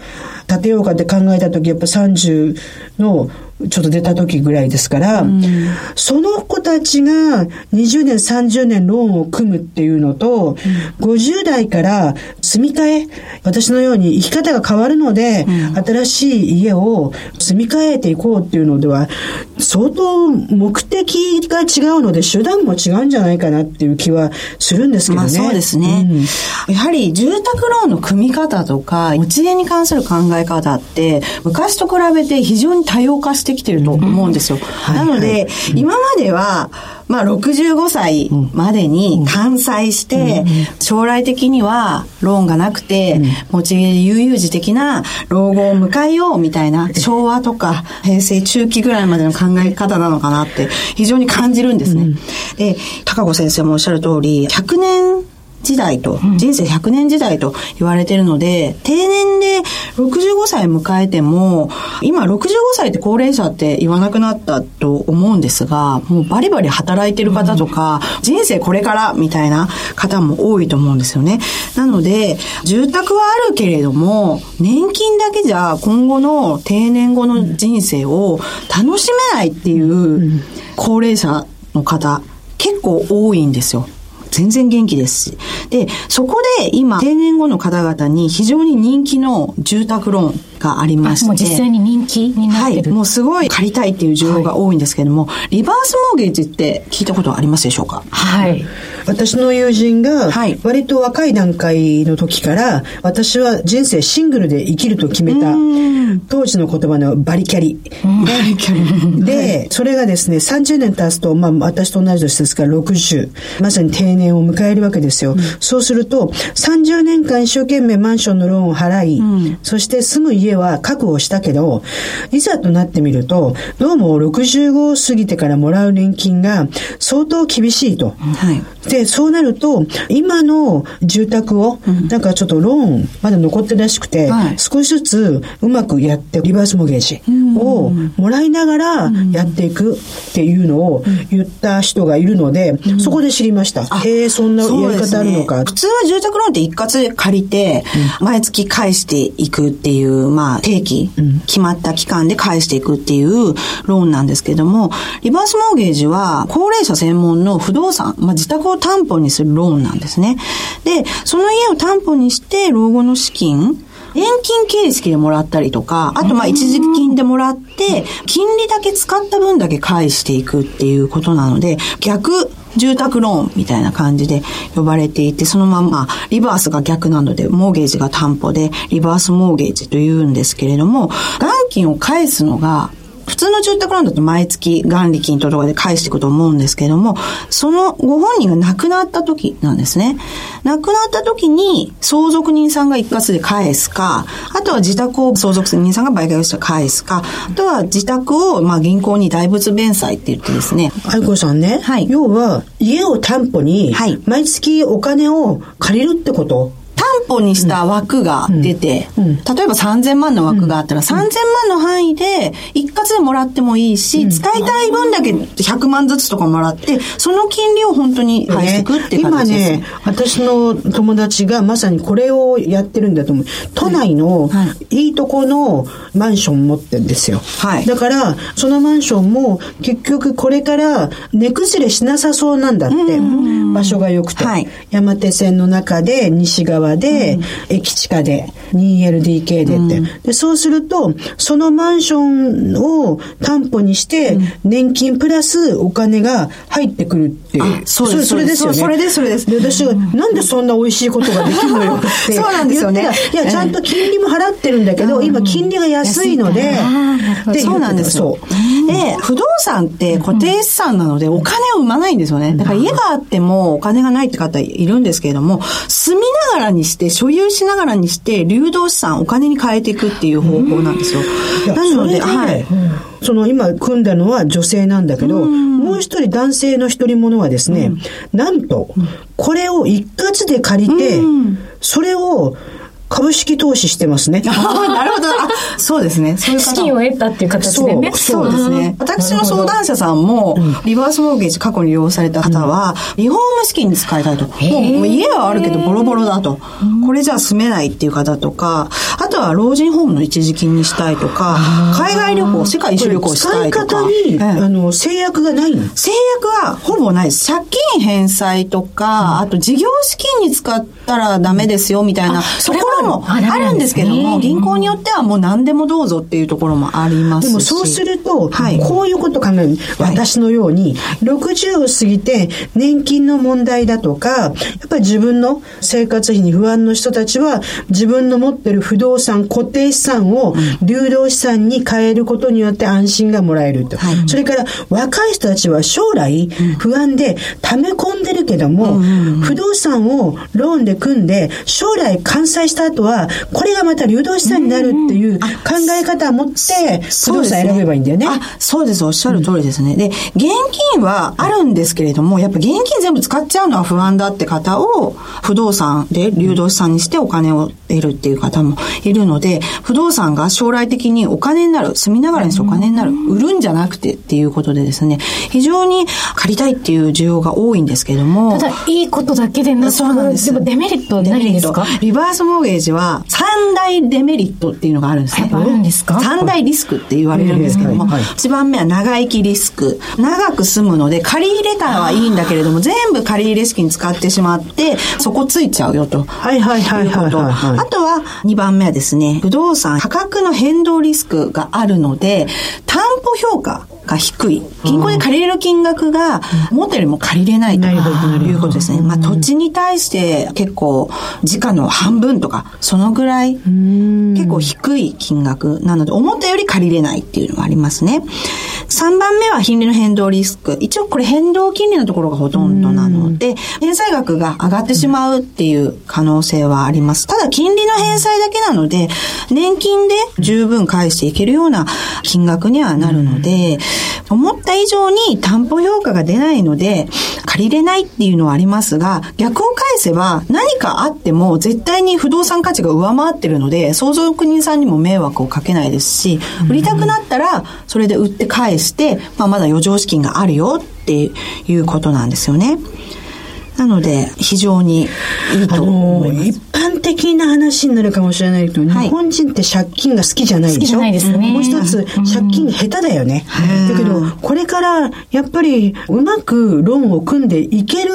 建てようかって考えた時、やっぱ30のちょっと出た時ぐらいですから、うん、その子たちが20年、30年ローンを組むっていうのと、うん、50代から住み替え、私のように生き方が変わるので、うん、新しい家を住み替えていこうっていうのでは、相当目的が違うので、手段も違うんじゃないかなっていう気はするんですけどね。まあそうですね。やはり住宅ローンの組み方とか、持ち家に関する考え方って、昔と比べて非常に多様化してきてると思うんですよ。なので、今までは、まあ、65歳までに完済して、将来的にはローンがなくて、持ち家で悠々自適な老後を迎えようみたいな、昭和とか平成中期ぐらいまでの考え方なのかなって非常に感じるんですね。で、高子先生もおっしゃる通り、100年時代と、人生100年時代と言われてるので、定年で65歳迎えても、今65歳って高齢者って言わなくなったと思うんですが、もうバリバリ働いてる方とか、人生これからみたいな方も多いと思うんですよね。なので、住宅はあるけれども、年金だけじゃ今後の定年後の人生を楽しめないっていう高齢者の方、結構多いんですよ。全然元気ですし。で、そこで今、定年後の方々に非常に人気の住宅ローンがありまして。もう実際に人気になってる、はい、もうすごい借りたいっていう需要が多いんですけども、はい、リバースモーゲージって聞いたことありますでしょうか？はい。私の友人が、割と若い段階の時から、私は人生シングルで生きると決めた、当時の言葉のバリキャリ。バリキャリ。で、それがですね、30年経つと、まあ私と同じ年ですから60、まさに定年を迎えるわけですよ。うん、そうすると、30年間一生懸命マンションのローンを払い、うん、そして住む家は確保したけど、いざとなってみると、どうも65過ぎてからもらう年金が相当厳しいと。はい、で、そうなると、今の住宅を、なんかちょっとローンまだ残ってるらしくて、はい、少しずつうまくやって、リバースモゲージをもらいながらやっていくっていうのを言った人がいるので、そこで知りました。へえ、そんなやり方あるのか。ね、普通は住宅ローンって一括借りて、毎月返していくっていう、まあ、まあ定期、決まった期間で返していくっていうローンなんですけども、リバースモーゲージは高齢者専門の不動産、まあ、自宅を担保にするローンなんですね。で、その家を担保にして老後の資金、年金形式でもらったりとか、あとまあ一時金でもらって、金利だけ使った分だけ返していくっていうことなので、逆住宅ローンみたいな感じで呼ばれていて、そのままリバースが逆なので、モーゲージが担保で、リバースモーゲージというんですけれども、元金を返すのが普通の住宅ローンだと毎月元利金とかで返していくと思うんですけども、そのご本人が亡くなった時なんですね。亡くなった時に相続人さんが一括で返すか、あとは自宅を相続人さんが売買して返すか、あとは自宅をまあ銀行に大仏弁済って言ってですね。愛子さんね、はい要は家を担保にはい毎月お金を借りるってこと、担保にした枠が出て、例えば3000万の枠があったら、3000万の範囲で一括でもらってもいいし、使いたい分だけ100万ずつとかもらって、その金利を本当に返していくっていう今形です。ね、私の友達がまさにこれをやってるんだと思う。都内のはい。い。とこのマンション持ってるんですよ。はい。だから、そのマンションも結局これから値崩れしなさそうなんだって。場所が良くて。はい。山手線の中で、西側で、駅地下で、2LDK でって、で。そうすると、そのマンションを担保にして、年金プラスお金が入ってくるっていう。あそうですそれですよね。それですそれです。で、私が、なんでそんな美味しいことができるのよって。(laughs) そうなんですよね。いや、ちゃんと金利も払ってるんだけど、今金利が安いので、って言ってた。そうなんですよ。で、不動産って固定資産なのでお金を生まないんですよね。だから家があってもお金がないって方いるんですけれども、住みながらにして、所有しながらにして、流動資産、お金に変えていくっていう方法なんですよ。なので、はい。その今組んだのは女性なんだけど、もう一人男性の一人者はですね、なんと、これを一括で借りて、それを株式投資してますね。(laughs) あなるほど。あ、そうですね。そういう方資金を得たっていう形でね。そうですね。私の相談者さんも、リバースモーゲージ過去に利用された方は、リフォーム資金に使いたいと。もう家はあるけどボロボロだと。これじゃ住めないっていう方とか、あとは老人ホームの一時金にしたいとか、海外旅行、世界一周旅行した使いいとか。方に、ええあの、制約がないの？制約はほぼないです。借金返済とか、あと事業資金に使ったらダメですよみたいなところもああるんですけども、銀行によってはもう何でもどうぞっていうところもありますし。でもそうすると、はいこういうこと考える。私のように、60を過ぎて年金の問題だとか、やっぱり自分の生活費に不安の人たちは、自分の持ってる不動産、固定資産を流動資産に変えることによって安心がもらえると。はいそれから若い人たちは将来不安で溜め込んでるけども、不動産をローンで組んで、将来完済した後は、これがまた流動資産になるっていう考え方を持って、不動産選べばいいんだよね。あ、そうです。おっしゃる通りですね。で、現金はあるんですけれども、やっぱ現金全部使っちゃうのは不安だって方を、不動産で流動資産にしてお金を得るっていう方もいるので、不動産が将来的にお金になる、住みながらにしてお金になる、売るんじゃなくてっていうことでですね、非常に借りたいっていう需要が多いんですけれども、ただ、いいことだけでなく、そうなんですでもデメリットは何ですか？リバースモーゲージは三大デメリットっていうのがあるんですね。ああるんですか？三大リスクって言われるんですけども、一番目は長生きリスク。長く住むので、借り入れたらはいいんだけれども、全部借り入れ資金使ってしまって、そこついちゃうよと。はいはいはいはいはい。はいあとは、2番目はですね、不動産。価格の変動リスクがあるので、担保評価が低い。銀行で借りれる金額が、思ったよりも借りれないということですね。まあ、土地に対して結構、時価の半分とか、そのぐらい、結構低い金額なので、思ったより借りれないっていうのがありますね。3番目は金利の変動リスク。一応これ変動金利のところがほとんどなので、返済額が上がってしまうっていう可能性はあります。ただ金利の返済だけなので、年金で十分返していけるような金額にはなるので、思った以上に担保評価が出ないので、借りれないっていうのはありますが、逆を返せば何かあっても絶対に不動産価値が上回ってるので、相続人さんにも迷惑をかけないですし、売りたくなったらそれで売って返して、まあ、まだ余剰資金があるよっていうことなんですよね。なので、非常にいいあと思のいます。一般的な話になるかもしれないけど、はい。日本人って借金が好きじゃないでしょ？好きじゃないですね。もう一つ、借金下手だよね。だけど、これから、やっぱり、うまくローンを組んでいける、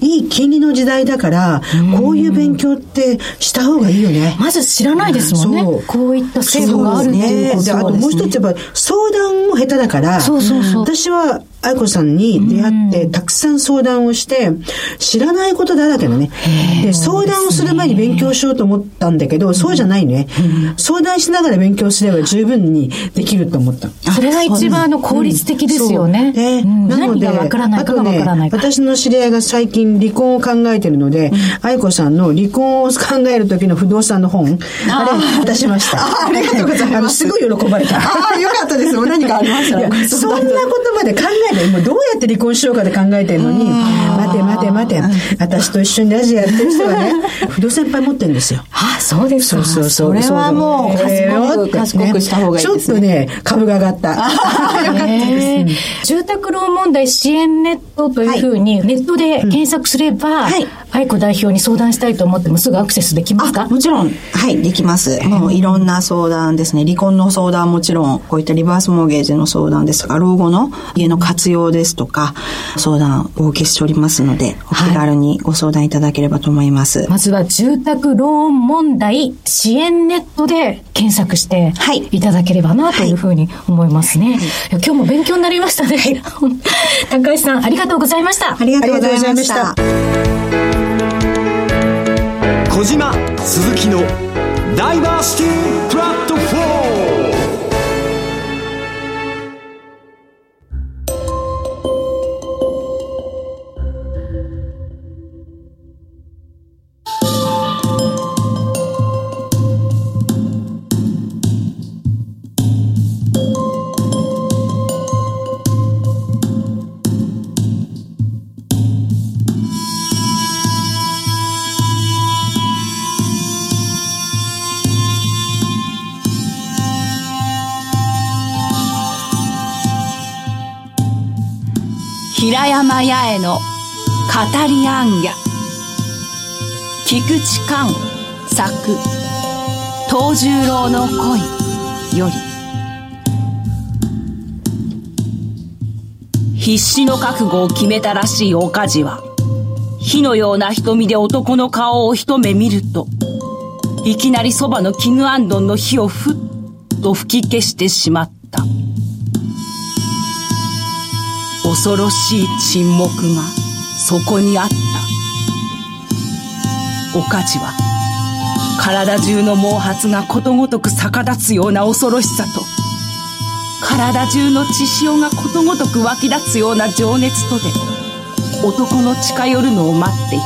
いい金利の時代だから、こういう勉強ってした方がいいよね。まず知らないですもんね。そう。こういった制度があるっていうことであともう一つやっぱ相談も下手だから、そうそうそう。私は愛子さんに出会って、たくさん相談をして、知らないことだらけのね。で、相談をする前に勉強しようと思ったんだけど、そうじゃないね。相談しながら勉強すれば十分にできると思った。それが一番あの効率的ですよね。なので、何がわからないかがわからないか。あとね、私の知り合いが最近離婚を考えてるので、愛子さんの離婚を考える時の不動産の本、あれ、出しました。あありがとうございます (laughs) すごい喜ばれた。(laughs) ああ、よかったです。何かありましたそんなことまで考えて、もうどうやって離婚しようかで考えてるのに、待て待て待て、私と一緒にラジオやってる人はね、(laughs) 不動産いっぱい持ってるんですよ。あ、そうですか。そうそうそう。それはもう賢くした方がいいですね。ちょっとね、株が上がった。へー住宅ローン問題支援ネットというふうにネットで検索すれば、はい愛子代表に相談したいと思ってもすぐアクセスできますか？あもちろん、はい、できます。もういろんな相談ですね。離婚の相談もちろん、こういったリバースモーゲージの相談ですとか、老後の家の活用ですとか、相談をお受けしておりますので、お気軽にご相談いただければと思います。まずは住宅ローン問題支援ネットで検索してはいいただければなというふうに思いますね。いや今日も勉強になりましたね。高橋さんありがとうございました。ありがとうございました。小島鈴木のダイバーシティプラット山八重の語りあんや菊池寛作東十郎の恋より必死の覚悟を決めたらしい岡地は火のような瞳で男の顔を一目見るといきなりそばの絹あんどんの火をふっと吹き消してしまった。恐ろしい沈黙がそこにあった。おかちは体中の毛髪がことごとく逆立つような恐ろしさと体中の血潮がことごとく湧き立つような情熱とで男の近寄るのを待ってい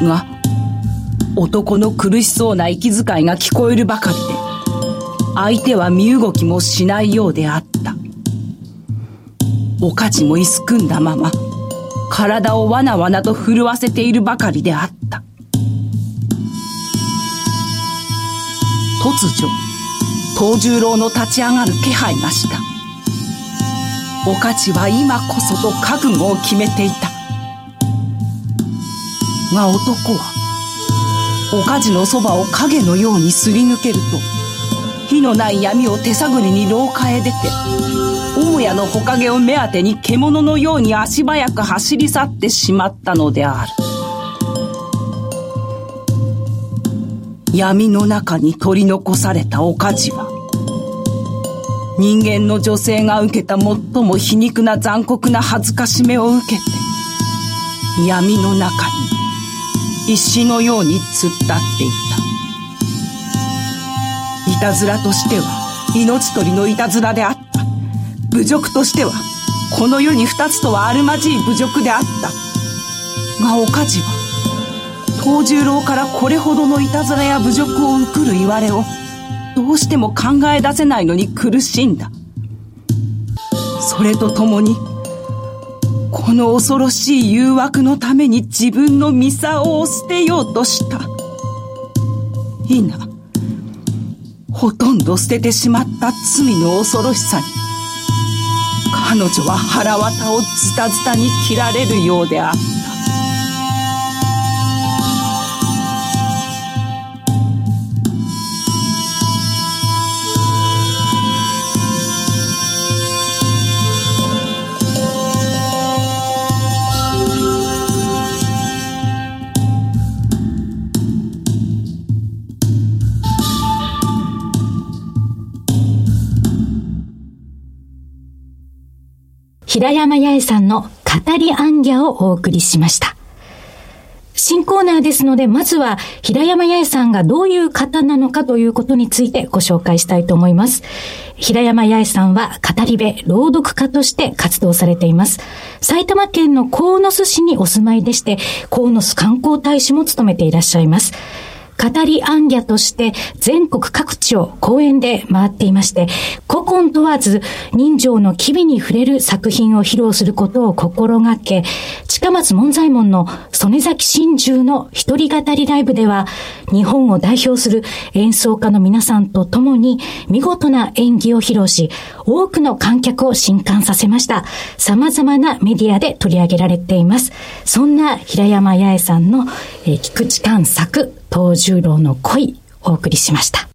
た。が男の苦しそうな息遣いが聞こえるばかりで相手は身動きもしないようであった。おかちもいすくんだまま体をわなわなと震わせているばかりであった。突如藤十郎の立ち上がる気配がした。おかちは今こそと覚悟を決めていた。が男はおかじのそばを影のようにすり抜けると火のない闇を手探りに廊下へ出て屋のほかげを目当てに獣のように足早く走り去ってしまったのである。闇の中に取り残されたおかじは人間の女性が受けた最も皮肉な残酷な恥ずかしめを受けて闇の中に石のように突っ立っていた。いたずらとしては命取りのいたずらであった。侮辱としてはこの世に二つとはあるまじい侮辱であった。がおかじは藤十郎からこれほどのいたずらや侮辱を受くる言われをどうしても考え出せないのに苦しんだ。それとともにこの恐ろしい誘惑のために自分のミサオを捨てようとした。いいなほとんど捨ててしまった罪の恐ろしさに。彼女は腹渡をズタズタに切られるようであった。平山八重さんの語りアンギャをお送りしました。新コーナーですので、まずは平山八重さんがどういう方なのかということについてご紹介したいと思います。平山八重さんは語り部、朗読家として活動されています。埼玉県の鴻巣市にお住まいでして、鴻巣観光大使も務めていらっしゃいます。語りアンギャとして全国各地を公演で回っていまして、古今問わず人情の機微に触れる作品を披露することを心がけ、近松門左衛門の曽根崎真珠の一人語りライブでは、日本を代表する演奏家の皆さんと共に見事な演技を披露し、多くの観客を震撼させました。様々なメディアで取り上げられています。そんな平山八重さんの、え、菊池寛作、東十郎の恋お送りしました。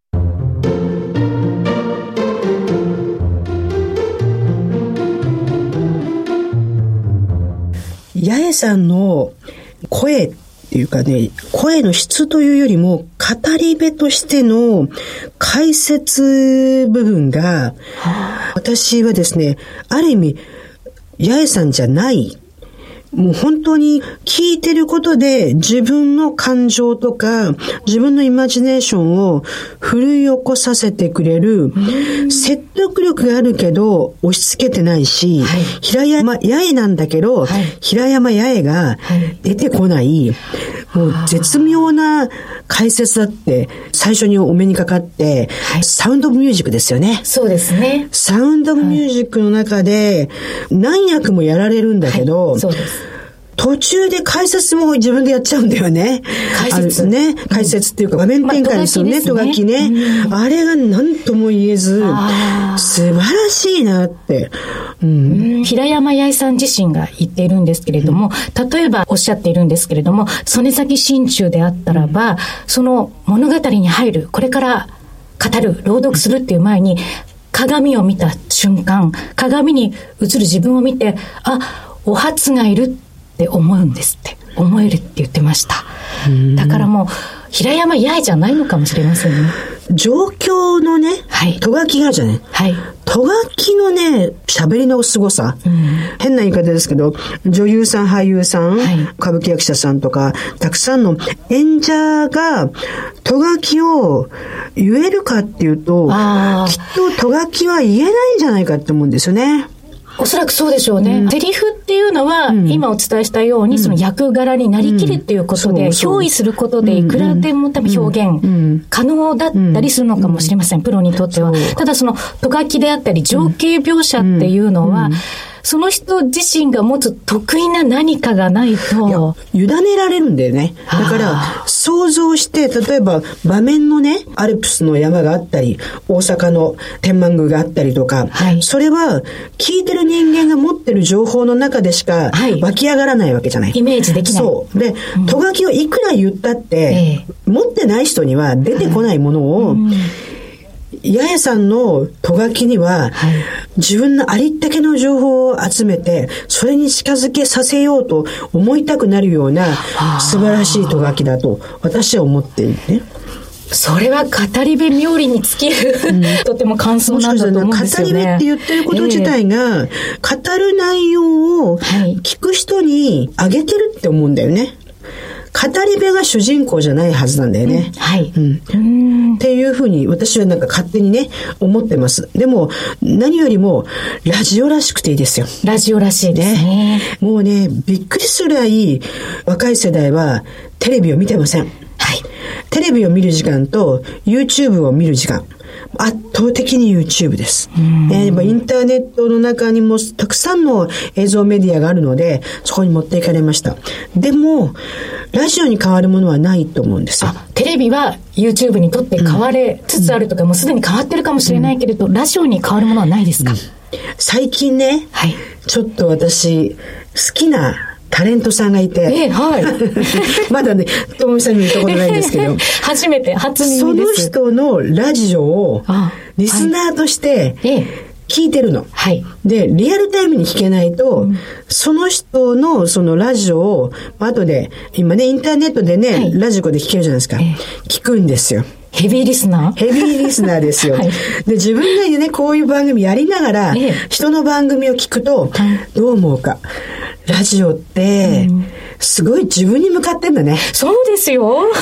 八重さんの声っていうかね、声の質というよりも、語り部としての解説部分が、私はですね、ある意味、八重さんじゃないもう本当に聞いてることで自分の感情とか自分のイマジネーションを奮い起こさせてくれる説得力があるけど押し付けてないし、はい、平山八重なんだけど、はい、平山八重が出てこない、もう絶妙な解説だって最初にお目にかかって、サウンドミュージックですよね。そうですね。サウンドミュージックの中で何役もやられるんだけど、そうです。途中で解説も自分でやっちゃうんだよね。解説ね。解説っていうか、画面展開ですよね、とがきね。あれが何とも言えず、素晴らしいなって。うん、平山八重さん自身が言っているんですけれども、例えばおっしゃっているんですけれども、曽根崎真鍮であったらば、その物語に入る、これから語る、朗読するっていう前に、鏡を見た瞬間、鏡に映る自分を見て、あ、お初がいるって思うんですって思えるって言ってました。だからもう平山八重じゃないのかもしれませんね。状況のね、はい、とがきがじゃね、はい、とがきのね、喋りの凄さ、うん、変な言い方ですけど、女優さん、俳優さん、はい、歌舞伎役者さんとか、たくさんの演者が、とがきを言えるかっていうと、きっととがきは言えないんじゃないかって思うんですよね。おそらくそうでしょうね。うん、セリフっていうのは、今お伝えしたように、その役柄になりきるっていうことで、憑依することで、いくらでも多分表現可能だったりするのかもしれません、プロにとっては。ただその、とがきであったり、情景描写っていうのは、その人自身が持つ得意な何かがないと。委ねられるんだよね。だから、想像して、例えば場面のね、アルプスの山があったり、大阪の天満宮があったりとか、はい、それは聞いてる人間が持ってる情報の中でしか湧き上がらないわけじゃない。イメージできない。そう。で、とがきをいくら言ったって、えー、持ってない人には出てこないものを、うん八重さんのとがきには、はい、自分のありったけの情報を集めて、それに近づけさせようと思いたくなるような素晴らしいとがきだと私は思っているね。それは語り部冥利に尽きる、うん、とても感想なんだと思うんですよね。語り部って言ってること自体が、えー、語る内容を聞く人にあげてるって思うんだよね。語り部が主人公じゃないはずなんだよね。うん、はい。うん。っていうふうに私はなんか勝手にね、思ってます。でも、何よりも、ラジオらしくていいですよ。ラジオらしいですね。ねもうね、びっくりするぐらい、若い世代はテレビを見てません。はい。テレビを見る時間と YouTube を見る時間。圧倒的に YouTube です。えー、インターネットの中にもたくさんの映像メディアがあるので、そこに持っていかれました。でも、ラジオに変わるものはないと思うんですよ。テレビは YouTube にとって変われつつあるとか、うん、もうすでに変わってるかもしれないけれど、うん、ラジオに変わるものはないですか、うん、最近ね、はい、ちょっと私、好きなタレントさんがいて。えはい。(laughs) まだね、ともみさんに言ったことないんですけど。(laughs) 初めて、初耳です。その人のラジオを、リスナーとして、聞いてるの。はい。で、リアルタイムに聞けないと、うん、その人のそのラジオを、後で、今ね、インターネットでね、はい、ラジコで聞けるじゃないですか。聞くんですよ。ヘビーリスナー？ヘビーリスナーですよ。(laughs) はいで、自分がね、こういう番組やりながら、ええ人の番組を聞くと、どう思うか。ラジオって、すごい自分に向かってんだね。そうですよ。ね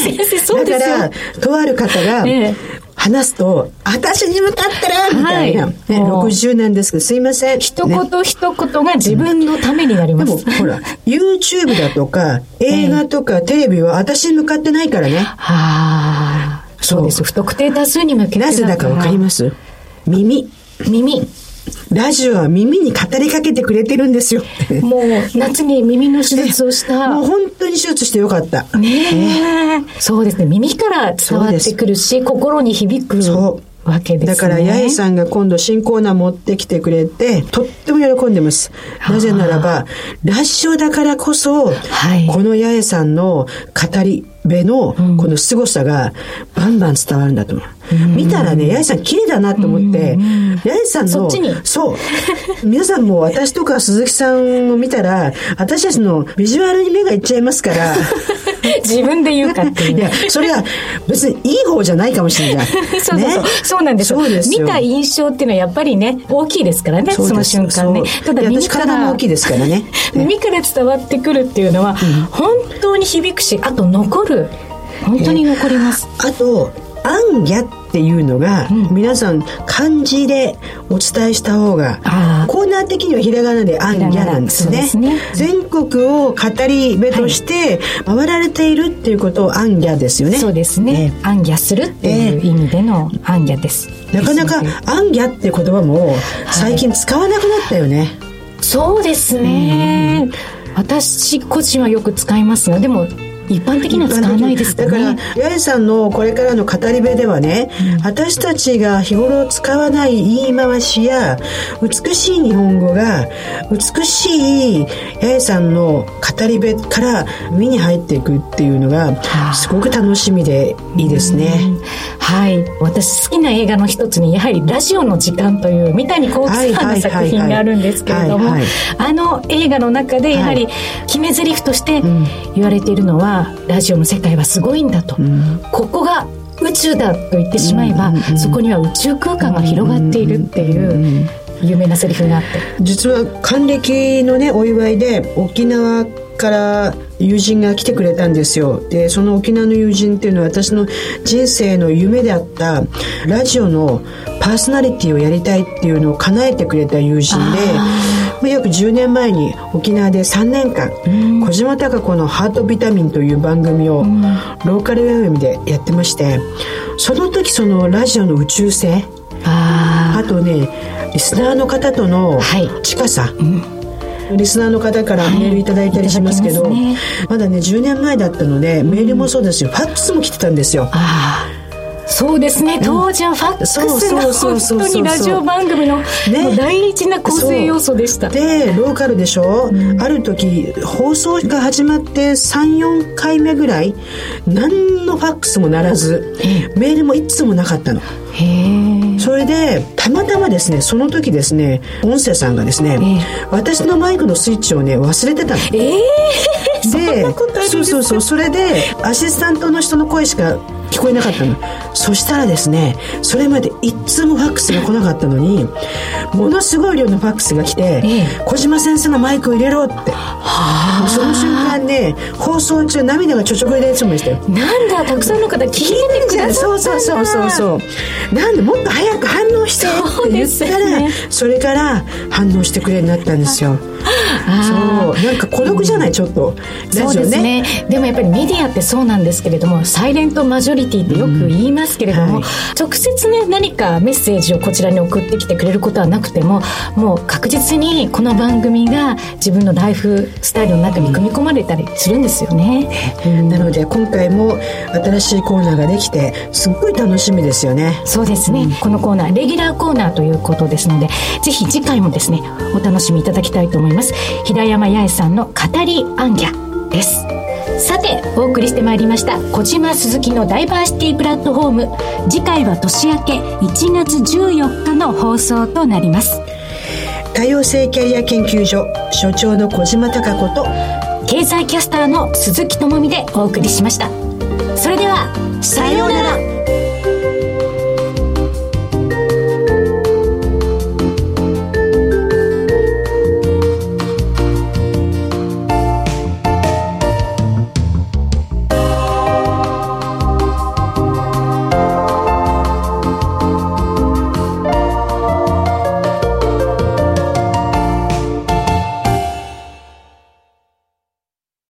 先生、そうですよ。だから、とある方がええ、話すと、私に向かったらみたいな。はいね、もう60なんですけど、すいません。一ね言一言が自分のためになりま。ですも、ほら、YouTube だとか、映画とか、テレビは私に向かってないからね。はあ。そうです。不特定多数に向けてなぜだかわかります？耳。耳。ラジオは耳に語りかけてくれてるんですよ。もう、夏に耳の手術をした。(laughs) もう本当に手術してよかった。ねえ。そうですね。耳から伝わってくるし、心に響くそうわけですね。だから、八重さんが今度新コーナー持ってきてくれて、とっても喜んでます。なぜならば、ラジオだからこそ、はいこの八重さんの語り部のこの凄さがバンバン伝わるんだと思う。見たらね、八重さん綺麗だなと思って、八重さんの、そう。皆さんも私とか鈴木さんを見たら、私たちのビジュアルに目がいっちゃいますから、(laughs) (laughs) 自分で言うかっていう。いや、それは別にいい方じゃないかもしれない。(laughs) そうそうそう。そうなんですよそうですよ見た印象っていうのはやっぱりね、大きいですからね、その瞬間ねただ耳体もら大きいですからね。(laughs) 耳から伝わってくるっていうのは、本当に響くし、あと残る。本当に残ります。あと、アンギャっていうのが、皆さん漢字でお伝えした方がコーナー的にはひらがなでアンギャなんですね。ひらがな全国を語り部として回られているっていうことをアンギャですよね。そうですね。アンギャするっていう意味でのアンギャです。なかなかですのでアンギャっていう言葉も最近使わなくなったよね。そうですね。私個人はよく使いますが、でも一般的には使わないですかだからね。八重さんのこれからの語り部ではね、私たちが日頃使わない言い回しや美しい日本語が美しい八重さんの語り部から身に入っていくっていうのがすごく楽しみでいいですね。はい。私好きな映画の一つに、やはりラジオの時間という三谷幸喜さんの作品があるんですけれどもはいはい。はい、あの映画の中でやはり決め台詞として言われているのは、ラジオの世界はすごいんだと。ここが宇宙だと言ってしまえば、そこには宇宙空間が広がっているっていう有名なセリフがあって。実は還暦のねお祝いで沖縄から友人が来てくれたんですよ。でその沖縄の友人っていうのは私の人生の夢であったラジオのパーソナリティをやりたいっていうのを叶えてくれた友人でまあ約10年前に沖縄で3年間小島貴子の「ハートビタミン」という番組をローカル FM でやってましてその時そのラジオの宇宙性ああとねリスナーの方とのはい。近さ、リスナーの方からメールいただいたりしますけど、いただきますまだね10年前だったのでメールもそうですよ、ファックスも来てたんですよ。ああ。そうですね。当時はファックスが本当にラジオ番組のもう第一な構成要素でした。でローカルでしょ、ある時放送が始まって34回目ぐらい何のファックスもならずメールもいつもなかったの。それでたまたまですねその時ですね音声さんがですね、私のマイクのスイッチをね忘れてたの。ええ。そんでそうそうそう。それでアシスタントの人の声しか聞こえなかったの。そしたらですねそれまで一通もファックスが来なかったのにものすごい量のファックスが来てええ「小島先生のマイクを入れろ」って。その瞬間ね放送中涙がちょちょこ入れいつもでしたよ。なんだ、たくさんの方聞いててくださったんだ。そうそうそうそうそうなんでもっと早く反応してって言ったらね。それから反応してくれるようになったんですよそう。なんか孤独じゃない？ちょっと。ラそうですね。でもやっぱりメディアってそうなんですけれどもサイレントマジョリティってよく言いますけれども、はい。直接ね何かメッセージをこちらに送ってきてくれることはなくてももう確実にこの番組が自分のライフスタイルの中に組み込まれたりするんですよね、なので今回も新しいコーナーができてすっごい楽しみですよね。そうですね、このコーナーレギュラーコーナーということですのでぜひ次回もですねお楽しみいただきたいと思います。平山八重さんの語りアンギャです。さてお送りしてまいりました小島鈴木のダイバーシティプラットフォーム。次回は年明け1月14日の放送となります。多様性キャリア研究所所長の小島貴子と経済キャスターの鈴木智美でお送りしました。それではさようなら